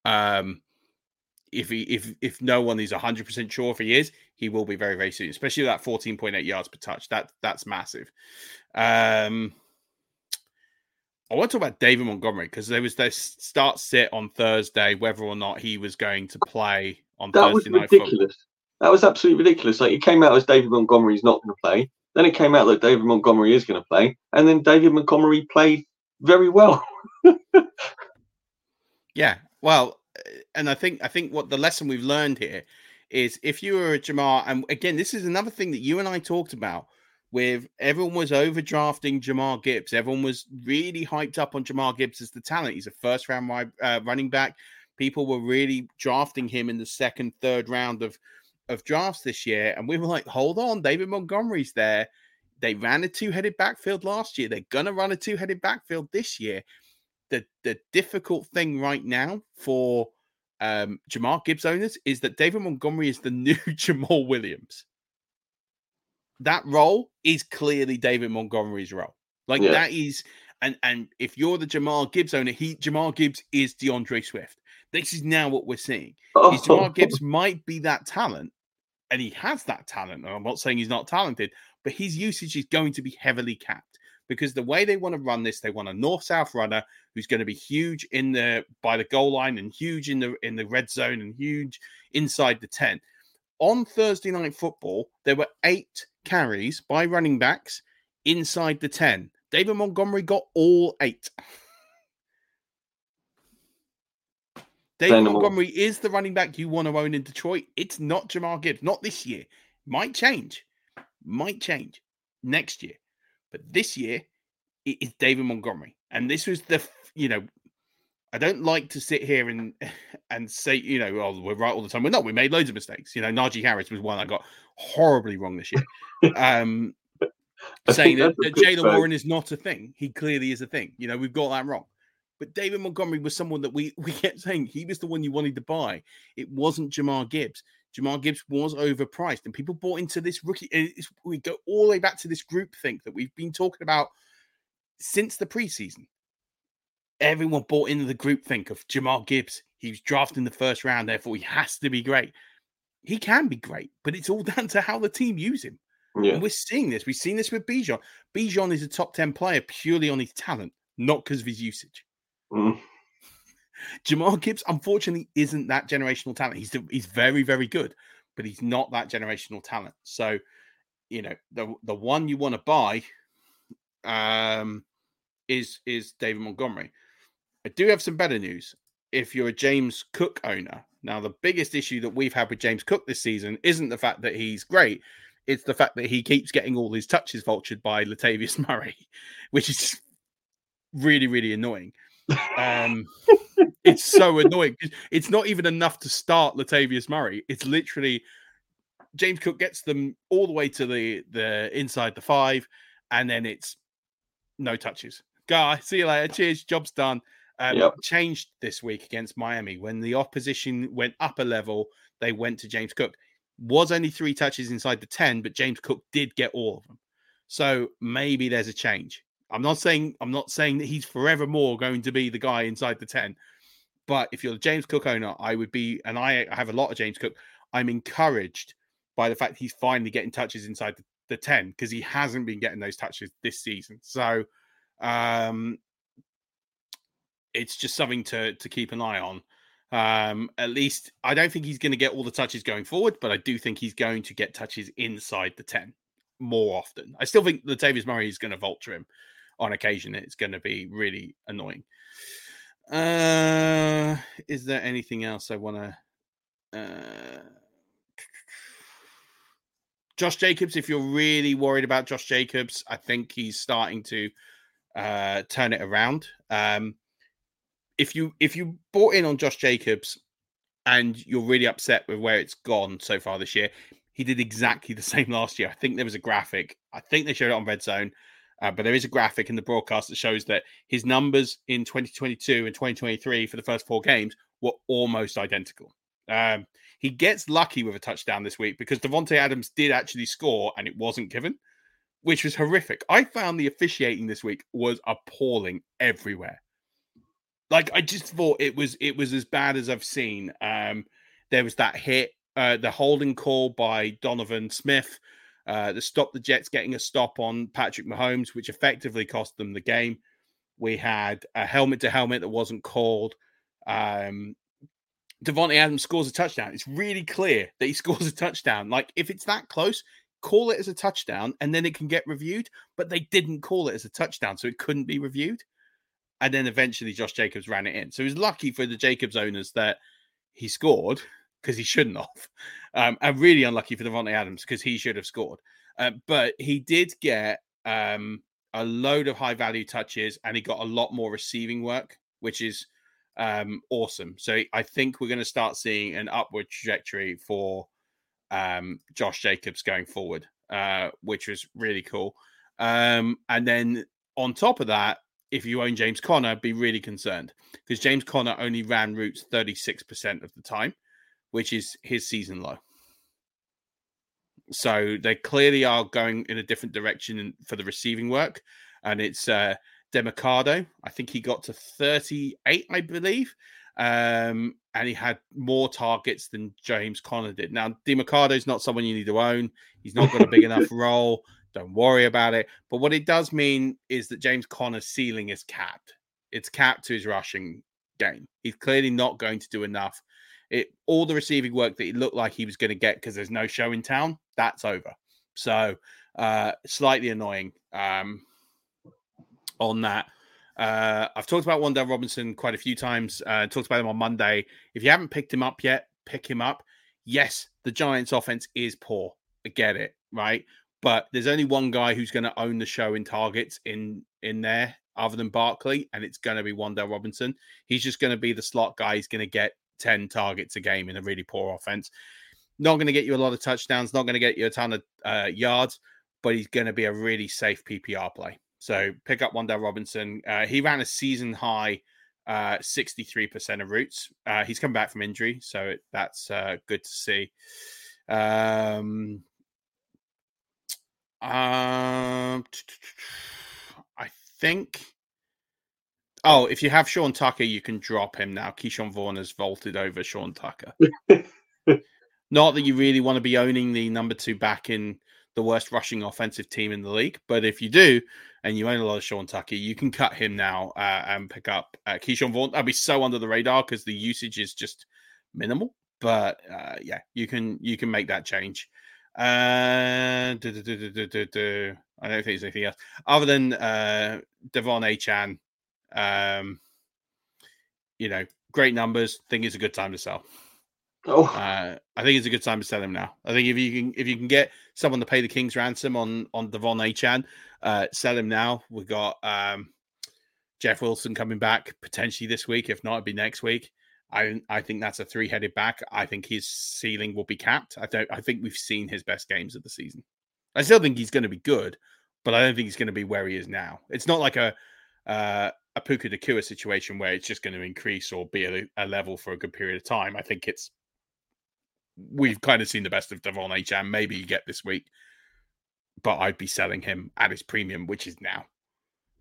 um if he if if no one is 100% sure if he is he will be very very soon especially that 14.8 yards per touch that that's massive um I want to talk about David Montgomery because there was this start sit on Thursday, whether or not he was going to play on that Thursday was ridiculous. That was absolutely ridiculous. Like it came out as David Montgomery is not going to play. Then it came out that David Montgomery is going to play, and then David Montgomery played very well. [laughs] yeah, well, and I think I think what the lesson we've learned here is if you were a Jahmyr, and again, this is another thing that you and I talked about with everyone was overdrafting Jahmyr Gibbs. Everyone was really hyped up on Jahmyr Gibbs as the talent. He's a first round uh, running back. People were really drafting him in the second, third round of of drafts this year, and we were like, "Hold on, David Montgomery's there." They ran a two headed backfield last year. They're gonna run a two headed backfield this year. The the difficult thing right now for um, Jahmyr Gibbs owners is that David Montgomery is the [laughs] new Jamaal Williams that role is clearly David Montgomery's role. Like yeah. that is, and and if you're the Jahmyr Gibbs owner, he Jahmyr Gibbs is D'Andre Swift. This is now what we're seeing. Oh. Is [laughs] Gibbs might be that talent, and he has that talent. I'm not saying he's not talented, but his usage is going to be heavily capped because the way they want to run this, they want a north-south runner who's going to be huge in the by the goal line and huge in the in the red zone and huge inside the 10. On Thursday night football, there were eight carries by running backs inside the 10. David Montgomery got all eight. David Montgomery is the running back you want to own in Detroit. It's not Jahmyr Gibbs, not this year. Might change, might change next year, but this year it is David Montgomery. And this was the, you know, I don't like to sit here and [laughs] and say, you know, oh, we're right all the time. We're not. We made loads of mistakes. You know, Najee Harris was one I got horribly wrong this year. [laughs] Um, saying that, that Jaylen Warren is not a thing. He clearly is a thing. You know, we've got that wrong. But David Montgomery was someone that we [laughs] we kept saying he was the one you wanted to buy. It wasn't Jahmyr Gibbs. Jahmyr Gibbs was overpriced, and people bought into this rookie. Uh, we go all the way back to this group think that we've been talking about since the preseason everyone bought into the group think of Jahmyr Gibbs he was drafted in the first round, therefore he has to be great. He can be great, but it's all [laughs] down to how the team use him. Yeah. And we're seeing this. We've seen this with Bijan. Bijan is a top 10 player purely on his talent, not because of his usage. Mm. Jahmyr Gibbs, unfortunately, isn't that generational talent. He's he's very, very good, but he's not that generational talent. So, you know, the the one you want to buy um is is David Montgomery. I do have some better news. If you're a James Cook owner, now the biggest issue that we've had with James Cook this season isn't the fact that he's great, it's the fact that he keeps getting all his touches vultured by Latavius [laughs] Murray, which is really, really annoying. Um, it's so annoying. It's not even enough to start Latavius Murray. It's literally James Cook gets them all the way to the the inside the five, and then it's no touches. Guy, see you later. Cheers. Job's done. Um, Yep. Changed this week against Miami when the opposition went up a level. They went to James Cook. Was only three touches inside the ten, but James Cook did get all of them. So maybe there's a change. I'm not saying I'm not saying that he's forevermore going to be the guy inside the ten, but if you're the James Cook owner, I would be, and I have a lot of James Cook. I'm encouraged by the fact he's finally getting touches inside the, the 10 because he hasn't been getting those touches this season. So um it's just something to to keep an eye on. Um, at least I don't think he's going to get all the touches going forward, but I do think he's going to get touches inside the 10 more often. I still think Latavius Murray is going to vulture him on occasion. It's going to be really annoying. Uh, is there anything else I want to? Uh, Josh Jacobs, if you're really worried about Josh Jacobs, I think he's starting to uh, turn it around. Um, if you if you bought in on Josh Jacobs and you're really upset with where it's gone so far this year, he did exactly the same last year. I think there was a graphic. I think they showed it on Red Zone, uh, but there is a graphic in the broadcast that shows that his numbers in 2022 and 2023 for the first four games were almost identical. Um, he gets lucky with a touchdown this week because Davante Adams did actually score and it wasn't given, which was horrific. I found the officiating this week was appalling everywhere. Like I just thought it was it was as bad as I've seen. Um, there was that hit, uh, the holding call by Donovan Smith, uh, the stop the Jets getting a stop on Patrick Mahomes, which effectively cost them the game. We had a helmet to helmet that wasn't called. Um, Davante Adams scores a touchdown. It's really clear that he [laughs] scores a touchdown. Like if it's that close, call it as a touchdown and then it can get reviewed. But they didn't call it as a touchdown, so it couldn't be reviewed. And then eventually Josh Jacobs ran it in. So it was lucky for the Jacobs owners that he scored because he shouldn't have. Um, and really unlucky for Davante Adams because he should have scored. Uh, but he did get um, a load of high value touches and he got a lot more receiving work, which is um, awesome. So I think we're going to start seeing an upward trajectory for um, Josh Jacobs going forward, uh, which was really cool. Um, and then on top of that, if you own James Conner, be really concerned because James Conner only ran routes 36% of the time, which is his season low. So they clearly are going in a different direction for the receiving work. And it's uh, Demercado. I think he got to 38, I believe. Um, and he had more targets than James Conner did. Now, Demercado is not someone you need to own. He's not got a big enough [laughs] role. Don't worry about it. But what it does mean is that James Conner's ceiling is capped. It's capped to his rushing game. He's clearly not going to do enough. It all the receiving work that he looked like he was going to get because there's no show in town. That's over. So uh, slightly annoying um, on that. Uh, I've talked about Wan'Dale Robinson quite a few times. Uh, talked about him on Monday. If you haven't picked him up yet, pick him up. Yes, the Giants' offense is poor. I get it, right? But there's only one guy who's going to own the show in targets in in there, other than Barkley, and it's going to be Wan'Dale Robinson. He's just going to be the slot guy. He's going to get ten targets a game in a really poor offense. Not going to get you a lot of touchdowns. Not going to get you a ton of uh, yards, but he's going to be a really safe PPR play. So pick up Wan'Dale Robinson. Uh, he ran a season high uh, 63% of routes. Uh, he's come back from injury, so that's uh, good to see. Um, um, I think Oh, if you have Sean Tucker, you can drop him now. Ke'Shawn Vaughn has vaulted over Sean Tucker. [laughs] Not that you really want to be owning the number two back in the worst rushing offensive team in the league, but if you do, and you own a lot of Sean Tucker, you can cut him now uh, and pick up uh, Ke'Shawn Vaughn. That'd be so under the radar because the usage is just minimal. But uh, yeah, you can you can make that change. Uh, do, do, do, I don't think there's anything else other than uh, De'Von Achane. Um, you know, great numbers. Think it's a good time to sell. Oh, Uh, I think it's a good time to sell him now. I think if you can if you can get someone to pay the king's ransom on on De'Von Achane, uh, sell him now. We've got um, Jeff Wilson coming back potentially this week. If not, it'd be next week. I I think that's a three headed back. I think his ceiling will be capped. I don't. I think we've seen his best games of the season. I still think he's going to be good, but I don't think he's going to be where he is now. It's not like a uh, a Puka Nacua situation where it's just going to increase or be a, a level for a good period of time. I think it's we've kind of seen the best of De'Von Achane. Maybe you get this week, but I'd be selling him at his premium, which is now,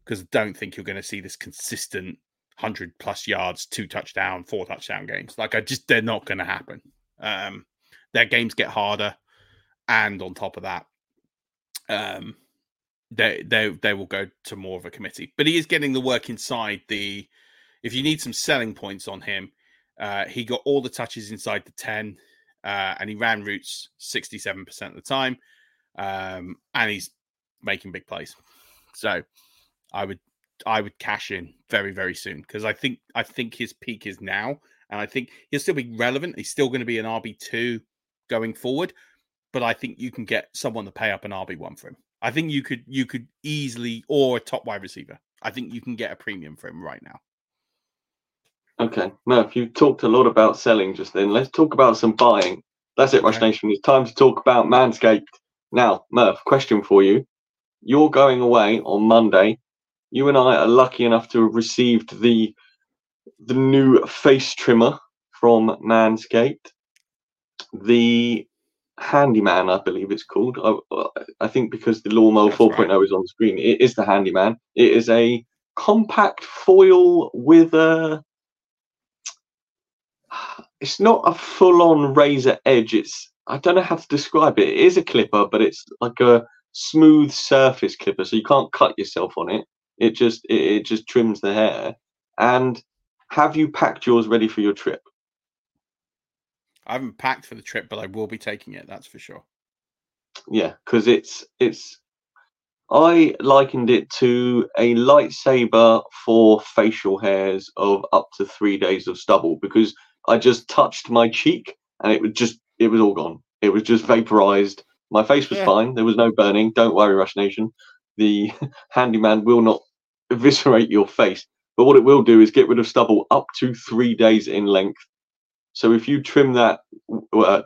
because I don't think you're going to see this consistent hundred plus yards, two touchdown, four touchdown games. Like I just they're not going to happen. Um, their games get harder, and on top of that, um, they they they will go to more of a committee. But he is getting the work inside the. If you need some selling points on him, uh, he got all the touches inside the ten uh, and he ran routes 67% of the time. Um, and he's making big plays. So I would I would cash in very, very soon because I think I think his peak is now. And I think he'll still be relevant. He's still going to be an RB2 going forward. But I think you can get someone to pay up an RB1 for him. I think you could you could easily or a top wide receiver. I think you can get a premium for him right now. okay. Murf, you talked a lot about selling just then. Let's talk about some buying. That's it, Rush Okay. Nation. It's time to talk about Manscaped. Now, Murf, question for you. You're going away on Monday. You and I are lucky enough to have received the the new face trimmer from Manscaped. The Handyman, I believe it's called. I, I think because the Lawnmower That's 4.0 right. Oh is on the screen, it is the Handyman. It is a compact foil with a. It's not a full-on razor edge. It's I don't know how to describe it. It is a clipper, but it's like a smooth surface clipper, so you can't cut yourself on it. It just it, it just trims the hair. And have you packed yours ready for your trip? I haven't packed for the trip, but I will be taking it. That's for sure. Yeah, because it's it's. I likened it to a lightsaber for facial hairs of up to three days of stubble because I just touched my cheek and it was just it was all gone. It was just [laughs] vaporized. My face was Yeah. fine. There was no burning. Don't worry, Rush Nation. The [laughs] handyman will not [laughs] eviscerate your face, but what it will do is get rid of stubble up to three days in length. So if you trim that, uh,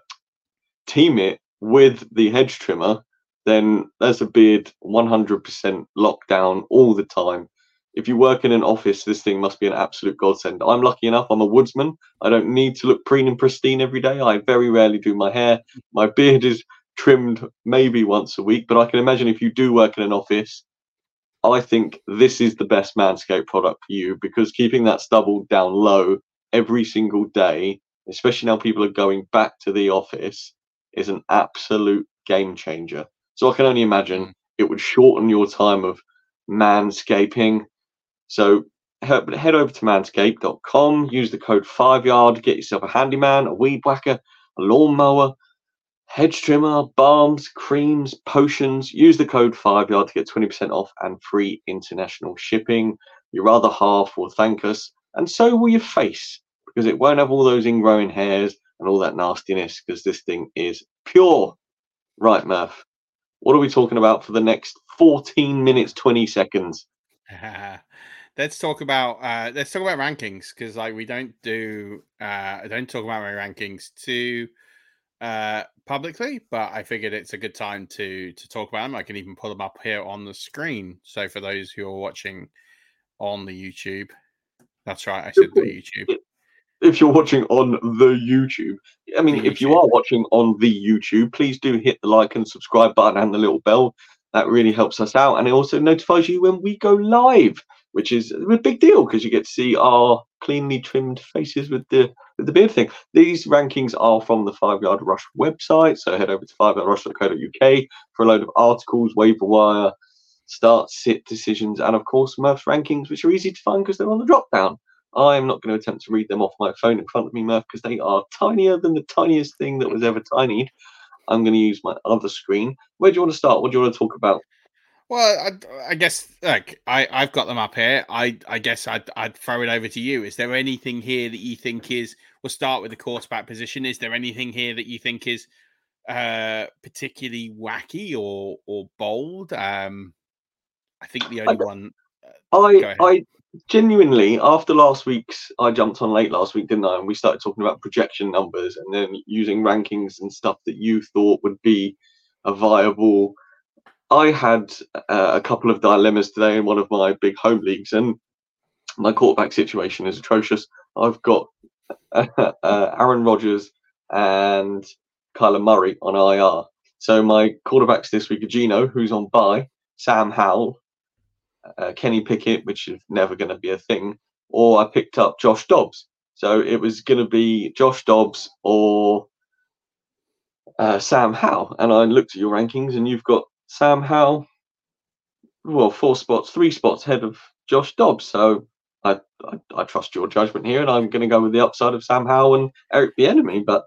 team it with the hedge trimmer, then there's a beard 100% locked down all the time. If you work in an office, this thing must be an absolute godsend. I'm lucky enough, I'm a woodsman. I don't need to look preen and pristine every day. I very rarely do my hair. My beard is trimmed maybe once a week, but I can imagine if you do work in an office, I think this is the best Manscaped product for you because keeping that stubble down low every single day, especially now people are going back to the office, is an absolute game changer. So I can only imagine mm. it would shorten your time of manscaping. So head over to manscaped.com, use the code 5yard, get yourself a handyman, a weed whacker, a lawnmower, hedge trimmer, balms, creams, potions. Use the code 5yard to get 20% off and free international shipping. Your other half will thank us, and so will your face, because it won't have all those ingrowing hairs and all that nastiness, because this thing is pure. Right, Murf. What are we talking about for the next 14 minutes, 20 seconds? [laughs] let's talk about uh let's talk about rankings because like we don't do uh I don't talk about my rankings too uh publicly, but I figured it's a good time to to talk about them. I can even put them up here on the screen. So for those who are watching on the YouTube, that's right, I said the YouTube. If you're watching on the YouTube, I mean, if you are watching on the YouTube, please do hit the like and subscribe button and the little bell. That really helps us out, and it also notifies you when we go live. which is a big deal because you get to see our cleanly trimmed faces with the with the beard thing. These rankings are from the Five Yard Rush website, so head over to fiveyardrush.co.uk for a load of articles, waiver wire, start, sit decisions, and of course Murf's rankings, which are easy to find because they're on the drop down. I am not going to attempt to read them off my phone in front of me, Murf, because they are tinier than the tiniest thing that was ever tinied. I'm going to use my other screen. Where do you want to start? What do you want to talk about? Well, I, I guess like I I've got them up here. I I guess I'd I'd throw it over to you. Is there anything here that you think is? We'll start with the quarterback position. Is there anything here that you think is uh particularly wacky or or bold? Um, I think the only I, one. Uh, I I genuinely after last week's I jumped on late last week, didn't I? And we started talking about projection numbers and then using rankings and stuff that you thought would be a viable I had uh, a couple of dilemmas today in one of my big home leagues, and my quarterback situation is atrocious. I've got [laughs] uh, Aaron Rodgers and Kyler Murray on IR. So my quarterbacks this week are Gino, who's on bye, Sam Howell, uh, Kenny Pickett, which is never going to be a thing, or I picked up Josh Dobbs. So it was going to be Josh Dobbs or uh, Sam Howell. And I looked at your rankings, and you've got Sam Howell, well, four spots, three spots ahead of Josh Dobbs. So I, I, I trust your judgment here, and I'm going to go with the upside of Sam Howell and Eric Bieniemy. But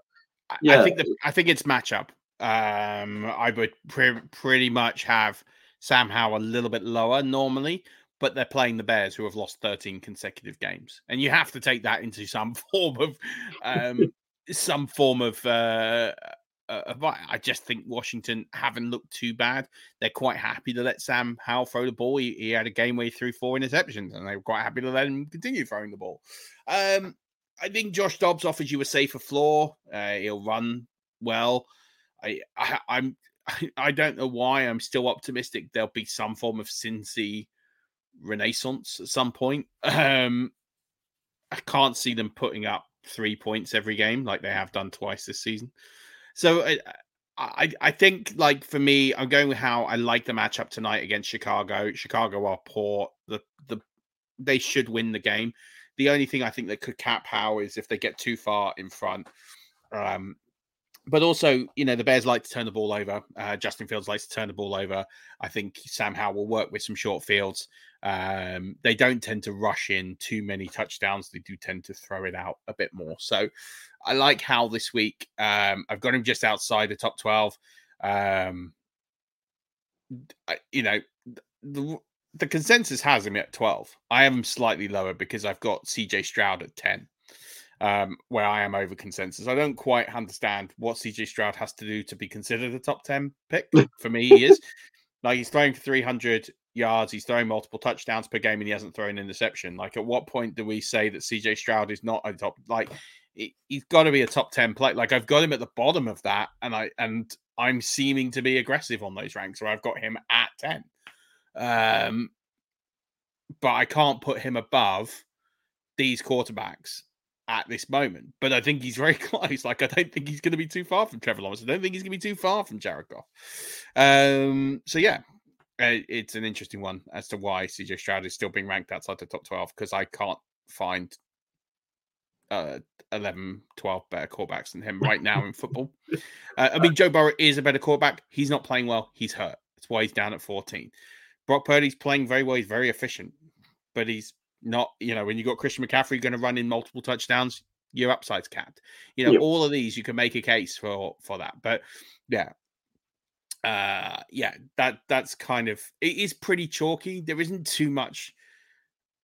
yeah, I think the, I think it's matchup. Um, I would pre- pretty much have Sam Howell a little bit lower normally, but they're playing the Bears, who have lost 13 consecutive games, and you have to take that into some [laughs] form of um, some form of uh, uh, I just think Washington haven't looked too bad. They're quite happy to let Sam Howell throw the ball. He, he, had a game where he threw four interceptions, and they were quite happy to let him continue throwing the ball. Um, I think Josh Dobbs offers you a safer floor. Uh, he'll run well. I, I I'm I don't know why I'm still optimistic. There'll be some form of Cincy renaissance at some point. Um, I can't see them putting up three points every game like they have done twice this season. So I, I, I think like for me, I'm going with how I like the matchup tonight against Chicago. Chicago are poor. The the they should win the game. The only thing I think that could cap how is if they get too far in front. Um, but also, you know, the Bears like to turn the ball over. Uh, Justin Fields likes to turn the ball over. I think Sam Howell will work with some short fields. Um, they don't tend to rush in too many touchdowns. They do tend to throw it out a bit more. So I like Howell this week. Um, I've got him just outside the top 12. Um, I, you know, the, the consensus has him at 12. I him slightly lower because I've got CJ Stroud at 10 um, where I am over consensus. I don't quite understand what CJ Stroud has to do to be considered a top 10 pick. [laughs] For me, he is. Like he's throwing for 300 yards, he's throwing multiple touchdowns per game, and he hasn't thrown an interception. Like, at what point do we say that CJ Stroud is not a top? Like, he's got to be a top 10 play. Like, I've got him at the bottom of that, and I and I'm seeming to be aggressive on those ranks, where I've got him at 10. Um, but I can't put him above these quarterbacks at this moment. But I think he's very [laughs] close. Like I don't think he's going to be too far from Trevor Lawrence. I don't think he's going to be too far from Jared Goff. Um, so yeah, it's an interesting one as to why CJ Stroud is still being ranked outside the top twelve because I can't find uh 11 12 better quarterbacks than him right now in [laughs] football uh, i mean joe burrow is a better quarterback he's not playing well he's hurt that's why he's down at 14 brock purdy's playing very well he's very efficient but he's not, you know, when you got Christian McCaffrey going to run in multiple touchdowns, your upside's capped. You know, yep. all of these you can make a case for for that. But yeah, uh, yeah, that that's kind of it is pretty chalky. There isn't too much.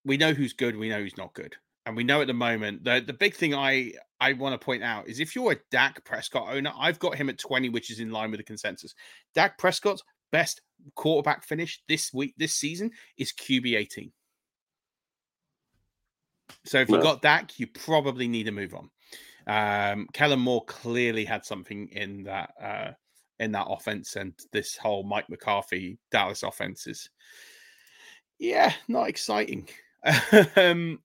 We know who's good. We know who's not good, and we know at the moment the the big thing I I want to point out is if you're a Dak Prescott owner, I've got him at 20, which is in line with the consensus. Dak Prescott's best quarterback finish this week, this season is QB 18. So if you got Dak, you probably need to move on. Um, Kellen Moore clearly had something in that uh, in that offense, and this whole Mike McCarthy Dallas offense is, yeah, not exciting. [laughs] um,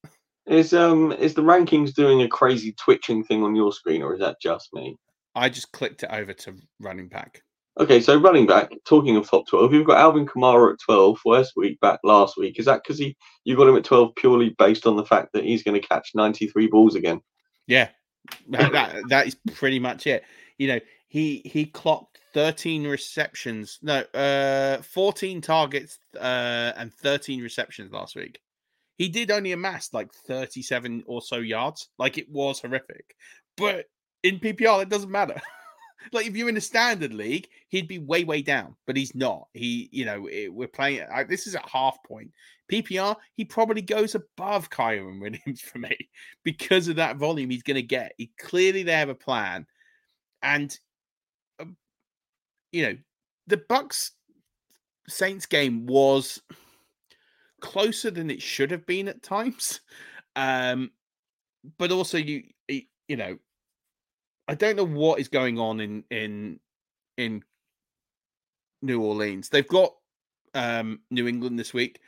is um is the rankings doing a crazy twitching thing on your screen, or is that just me? I just clicked it over to running back. Okay, so running back, talking of top 12, you've got Alvin Kamara at 12 first week back last week. Is that because he you got him at 12 purely based on the fact that he's going to catch 93 balls again? Yeah, that, that, that is pretty much it. You know, he he clocked 13 receptions, no, uh, 14 targets uh, and 13 receptions last week. He did only amass like 37 or so yards. Like it was horrific. But in PPR, it doesn't matter. [laughs] like if you're in a standard league, he'd be way way down, but he's not. He, you know, it, we're playing. I, this is a half point PPR. He probably goes above Kyren Williams [laughs] for me because of that volume he's going to get. He clearly they have a plan, and um, you know, the Bucs Saints game was closer than it should have been at times. Um, but also you you know I don't know what is going on in in in New Orleans. They've got um, New England this week.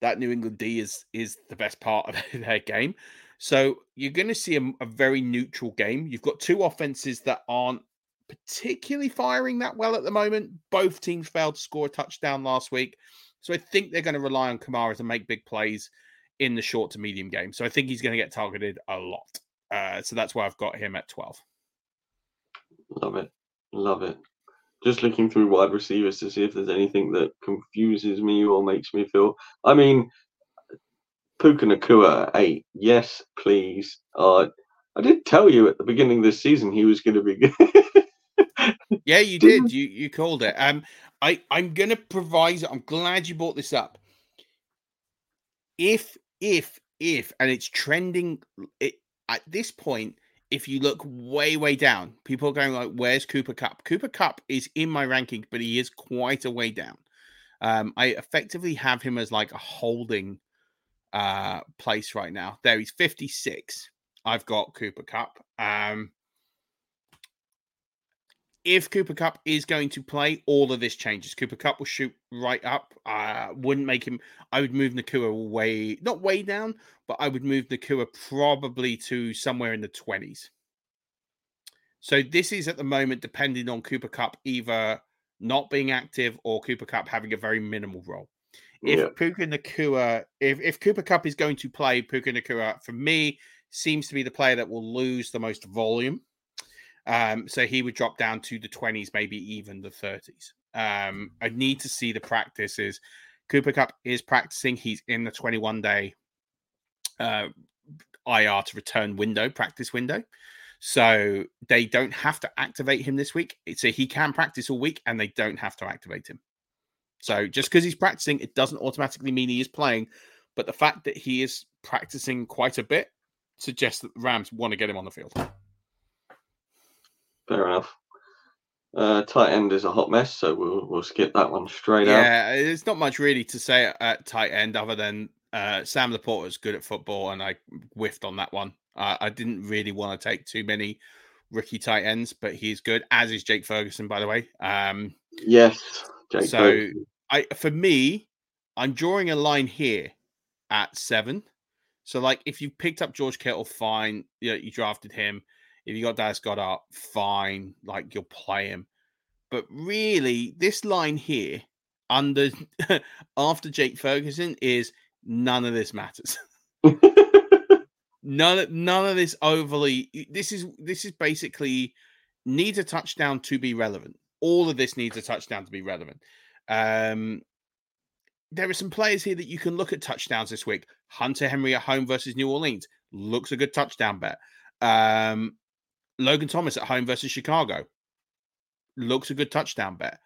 That New England D is is the best part of [laughs] their game. So you're going to see a, a very neutral game. You've got two offenses that aren't particularly firing that well at the moment. Both teams failed to score a touchdown last week. So I think they're going to rely on Kamara to make big plays in the short to medium game. So I think he's going to get targeted a lot. Uh, so that's why I've got him at 12. Love it. Love it. Just looking through wide receivers to see if there's anything that confuses me or makes me feel. I mean, Puka Nacua eight. Yes, please. Uh, I did tell you at the beginning of this season he was going to be good. [laughs] yeah, you did. You you called it. Um, I I'm going to provide. I'm glad you brought this up. If if if and it's trending it, at this point if you look way, way down, people are going like, "Where's Cooper Kupp?" Cooper Kupp is in my ranking, but he is quite a way down. Um, I effectively have him as like a holding uh, place right now. There, he's 56. I've got Cooper Kupp. Um, if Cooper Kupp is going to play, all of this changes. Cooper Kupp will shoot right up. Uh, wouldn't make him. I would move Nacua way, not way down, but I would move Nacua probably to somewhere in the 20s. So this is at the moment depending on Cooper Kupp either not being active or Cooper Kupp having a very minimal role. If yeah. Puka Nacua, if, if Cooper Kupp is going to play, Puka Nacua, for me, seems to be the player that will lose the most volume um, so he would drop down to the 20s, maybe even the 30s. Um, I need to see the practices. Cooper Kupp is practicing. He's in the 21 day uh, IR to return window, practice window. So they don't have to activate him this week. So he can practice all week and they don't have to activate him. So just because he's practicing, it doesn't automatically mean he is playing. But the fact that he is practicing quite a bit suggests that the Rams want to get him on the field. Fair enough. Uh, tight end is a hot mess, so we'll we'll skip that one straight yeah, out. Yeah, there's not much really to say at tight end other than uh, Sam LaPorta is good at football, and I whiffed on that one. Uh, I didn't really want to take too many rookie tight ends, but he's good, as is Jake Ferguson, by the way. Um, yes, Jake so Ferguson. I for me, I'm drawing a line here at seven. So, like, if you picked up George Kittle, fine. You, know, you drafted him. If you got Dallas Goedert, fine, like you'll play him. But really, this line here under [laughs] after Jake Ferguson is none of this matters. [laughs] none none of this overly this is this is basically needs a touchdown to be relevant. All of this needs a touchdown to be relevant. Um there are some players here that you can look at touchdowns this week. Hunter Henry at home versus New Orleans looks a good touchdown bet. Um, Logan Thomas at home versus Chicago looks a good touchdown bet.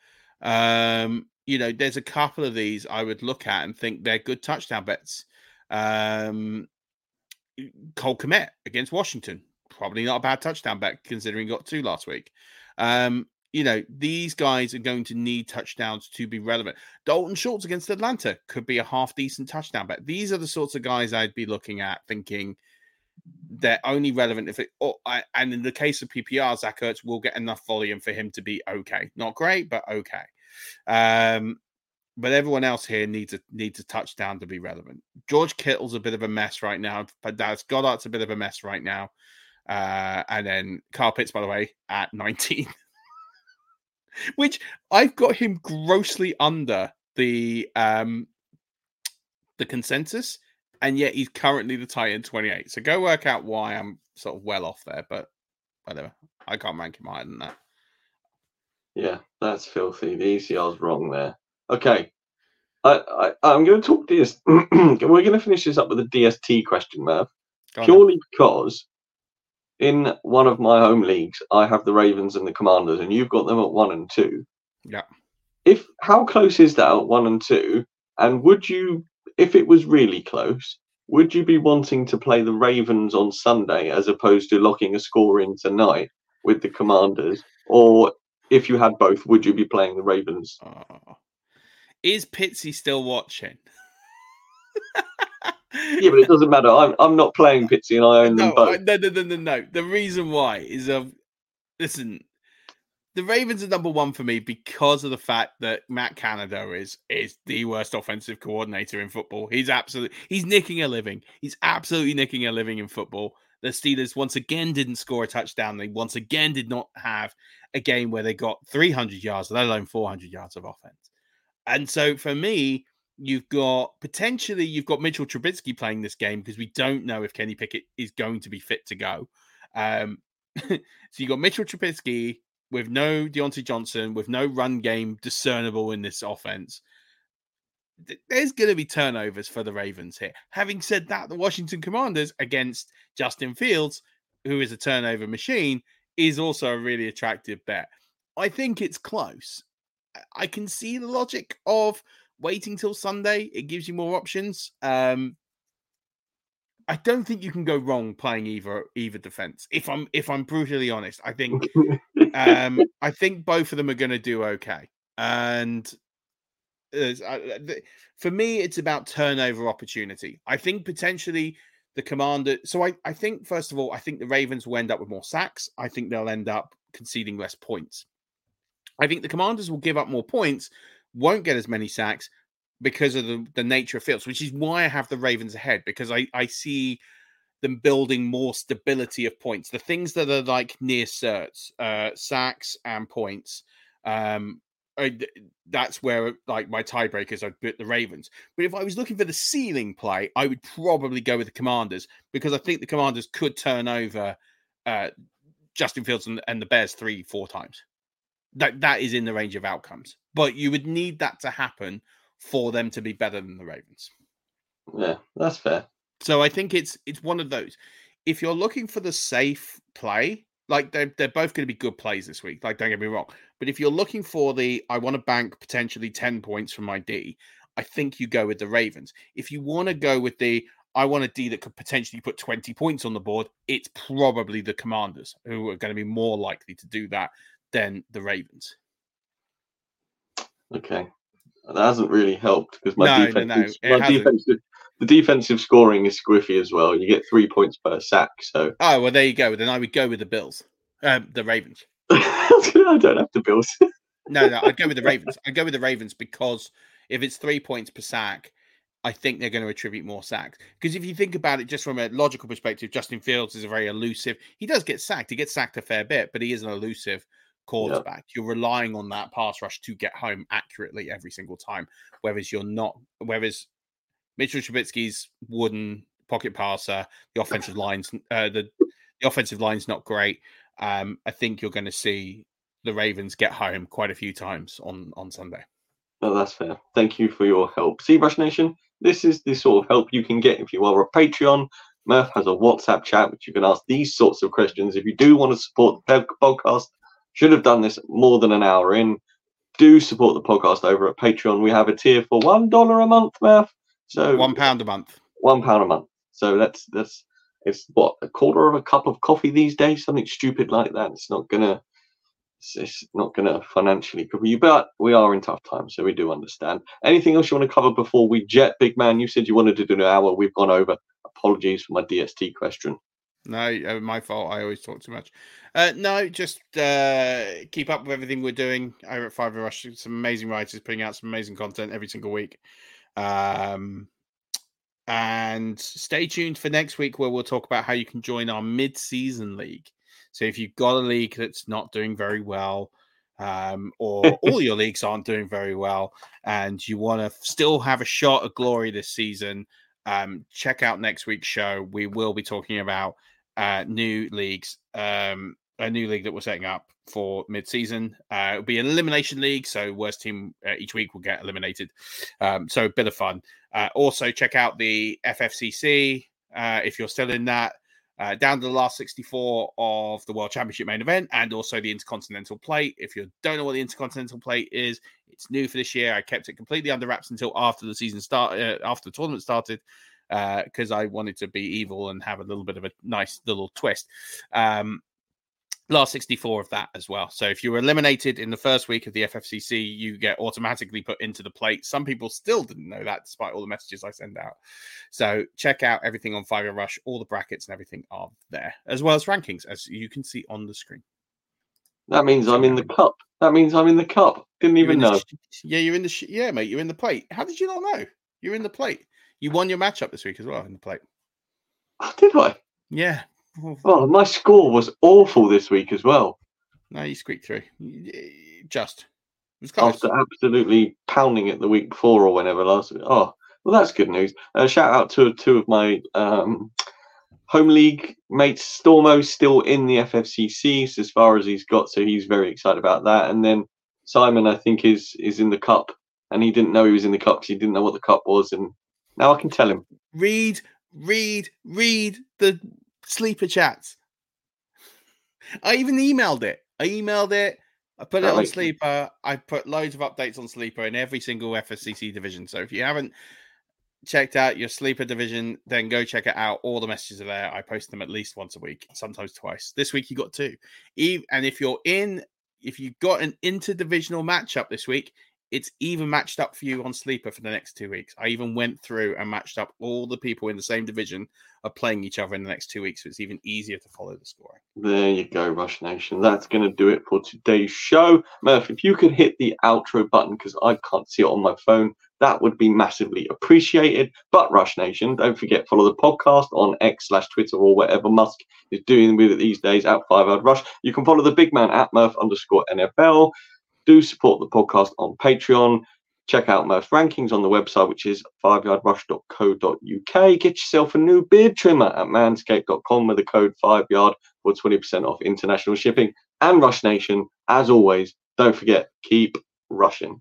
Um, you know, there's a couple of these I would look at and think they're good touchdown bets. Um, Cole Kmet against Washington, probably not a bad touchdown bet considering got two last week. Um, you know, these guys are going to need touchdowns to be relevant. Dalton Schultz against Atlanta could be a half decent touchdown bet. These are the sorts of guys I'd be looking at thinking, they're only relevant if it. Or, and in the case of PPR, Zach Ertz will get enough volume for him to be okay. Not great, but okay. Um, but everyone else here needs a needs a touchdown to be relevant. George Kittle's a bit of a mess right now. But Dallas Goedert's a bit of a mess right now. Uh, and then Kyle Pitts, by the way, at 19. [laughs] which I've got him grossly under the um the consensus, and yet he's currently the tight end 28. So go work out why I'm sort of well off there, but whatever. I can't rank him higher than that. Yeah, that's filthy. The ECR's wrong there. Okay. I, I, am going to talk DS. [clears throat] We're going to finish this up with a DST question, Murf. Purely because in one of my home leagues, I have the Ravens and the Commanders, and you've got them at one and two. Yeah. If how close is that at one and two? And would you, if it was really close, would you be wanting to play the Ravens on Sunday as opposed to locking a score in tonight with the Commanders? Or if you had both, would you be playing the Ravens? Oh. Is Pitsy still watching? [laughs] yeah, but it doesn't matter. I'm I'm not playing Pitsy and I own no, them both. I, no, no, no, no, no. The reason why is um, listen, the Ravens are number one for me because of the fact that Matt Canada is is the worst offensive coordinator in football. He's absolutely he's nicking a living. He's absolutely nicking a living in football. The Steelers once again didn't score a touchdown. They once again did not have a game where they got 300 yards, let alone 400 yards of offense. And so for me, you've got potentially you've got Mitchell Trubisky playing this game because we don't know if Kenny Pickett is going to be fit to go. Um, [laughs] so you got Mitchell Trubisky with no Diontae Johnson, with no run game discernible in this offense. There's going to be turnovers for the Ravens here. Having said that, the Washington Commanders against Justin Fields, who is a turnover machine, is also a really attractive bet. I think it's close. I can see the logic of waiting till Sunday. It gives you more options. Um, I don't think you can go wrong playing either either defense. If I'm if I'm brutally honest, I think [laughs] um, [laughs] I think both of them are going to do okay. And uh, for me, it's about turnover opportunity. I think potentially the commander. So I, I think first of all, I think the Ravens will end up with more sacks. I think they'll end up conceding less points. I think the commanders will give up more points, won't get as many sacks because of the, the nature of fields, which is why I have the Ravens ahead because I, I see them building more stability of points. The things that are like near certs, uh, sacks and points, um, that's where like my tiebreakers I'd put the Ravens. But if I was looking for the ceiling play, I would probably go with the Commanders because I think the Commanders could turn over uh, Justin Fields and, and the Bears three, four times. That that is in the range of outcomes. But you would need that to happen for them to be better than the Ravens. Yeah, that's fair. So I think it's it's one of those. If you're looking for the safe play, like they're they're both going to be good plays this week. Like don't get me wrong, but if you're looking for the I want to bank potentially ten points from my D, I think you go with the Ravens. If you want to go with the I want a D that could potentially put 20 points on the board, it's probably the Commanders who are going to be more likely to do that than the Ravens. Okay. That hasn't really helped because my no, defense, no, no. my defensive, the defensive scoring is squiffy as well. You get three points per sack. So [laughs] oh well, there you go. Then I would go with the Bills, um, the Ravens. [laughs] I don't have the Bills. [laughs] no, no, I'd go with the Ravens. I'd go with the Ravens because if it's three points per sack, I think they're going to attribute more sacks. Because if you think about it, just from a logical perspective, Justin Fields is a very elusive. He does get sacked. He gets sacked a fair bit, but he is an elusive quarterback. You're relying on that pass rush to get home accurately every single time. Whereas you're not, whereas Mitchell Trubisky's wooden pocket passer, the offensive [laughs] lines, uh, the the offensive line's not great. Um, I think you're going to see the Ravens get home quite a few times on on Sunday. That's fair. Thank you for your help. ZBrush Nation, this is the sort of help you can get if you are a Patreon. Murf has a WhatsApp chat which you can ask these sorts of questions. If you do want to support the podcast, should have done this more than an hour in. Do support the podcast over at Patreon. We have a tier for one dollar a month, Murf. So one pound a month. One pound a month. So let's let's it's what a quarter of a cup of coffee these days, something stupid like that. It's not gonna it's, it's not gonna financially cover you, but we are in tough times, so we do understand. Anything else you want to cover before we jet, big man? You said you wanted to do an hour. We've gone over. Apologies for my DST question. No, uh, my fault. I always talk too much. Uh, no, just uh, keep up with everything we're doing over at Five Rush. Some amazing writers putting out some amazing content every single week. Um, and stay tuned for next week where we'll talk about how you can join our mid-season league. So if you've got a league that's not doing very well, um, or [laughs] all your leagues aren't doing very well, and you want to still have a shot at glory this season, um, check out next week's show. We will be talking about uh, new leagues, um, a new league that we're setting up for mid-season. Uh, it'll be an elimination league, so worst team uh, each week will get eliminated. Um, so a bit of fun. Uh, also, check out the FFCC uh, if you're still in that. Uh, down to the last 64 of the World Championship main event and also the Intercontinental Plate. If you don't know what the Intercontinental Plate is, it's new for this year. I kept it completely under wraps until after the season start, uh, after the tournament started, because I wanted to be evil and have a little bit of a nice little twist. Um, last 64 of that as well. So if you were eliminated in the first week of the FFCC, you get automatically put into the plate. Some people still didn't know that despite all the messages I send out. So check out everything on Five Rush. All the brackets and everything are there, as well as rankings, as you can see on the screen. That means I'm in the cup. That means I'm in the cup. Didn't even know. Yeah, you're in the yeah, mate. You're in the plate. How did you not know? You're in the plate. You won your matchup this week as well in the plate. Oh, [laughs] did I? Yeah, Oh, my score was awful this week as well. No, you squeaked through. Just. After absolutely pounding it the week before or whenever last week. Oh, well, that's good news. Uh, shout out to two of my um, home league mates. Stormo still in the FFCC as far as he's got, so he's very excited about that. And then Simon, I think, is is in the cup, and he didn't know he was in the cup because he didn't know what the cup was, and now I can tell him. Read, read, read the sleeper chats. I even emailed it. I emailed it. I put it oh, on Sleeper. I put loads of updates on Sleeper in every single FFCC division. So if you haven't checked out your Sleeper division, then go check it out. All the messages are there. I post them at least once a week, sometimes twice. This week you got two. And if you're in, if you got an interdivisional matchup this week, it's even matched up for you on Sleeper for the next two weeks. I even went through and matched up all the people in the same division are playing each other in the next two weeks, so it's even easier to follow the scoring. There you go, Rush Nation. That's going to do it for today's show. Murf, if you could hit the outro button because I can't see it on my phone, that would be massively appreciated. But Rush Nation, don't forget follow the podcast on X slash Twitter or whatever Musk is doing with it these days at Five Yard Rush. You can follow the big man at Murf underscore NFL do support the podcast on Patreon. Check out Murf's rankings on the website, which is fiveyardrush.co.uk. Get yourself a new beard trimmer at manscaped.com with the code 5yard for 20% off international shipping. And Rush Nation, as always, don't forget, keep rushing.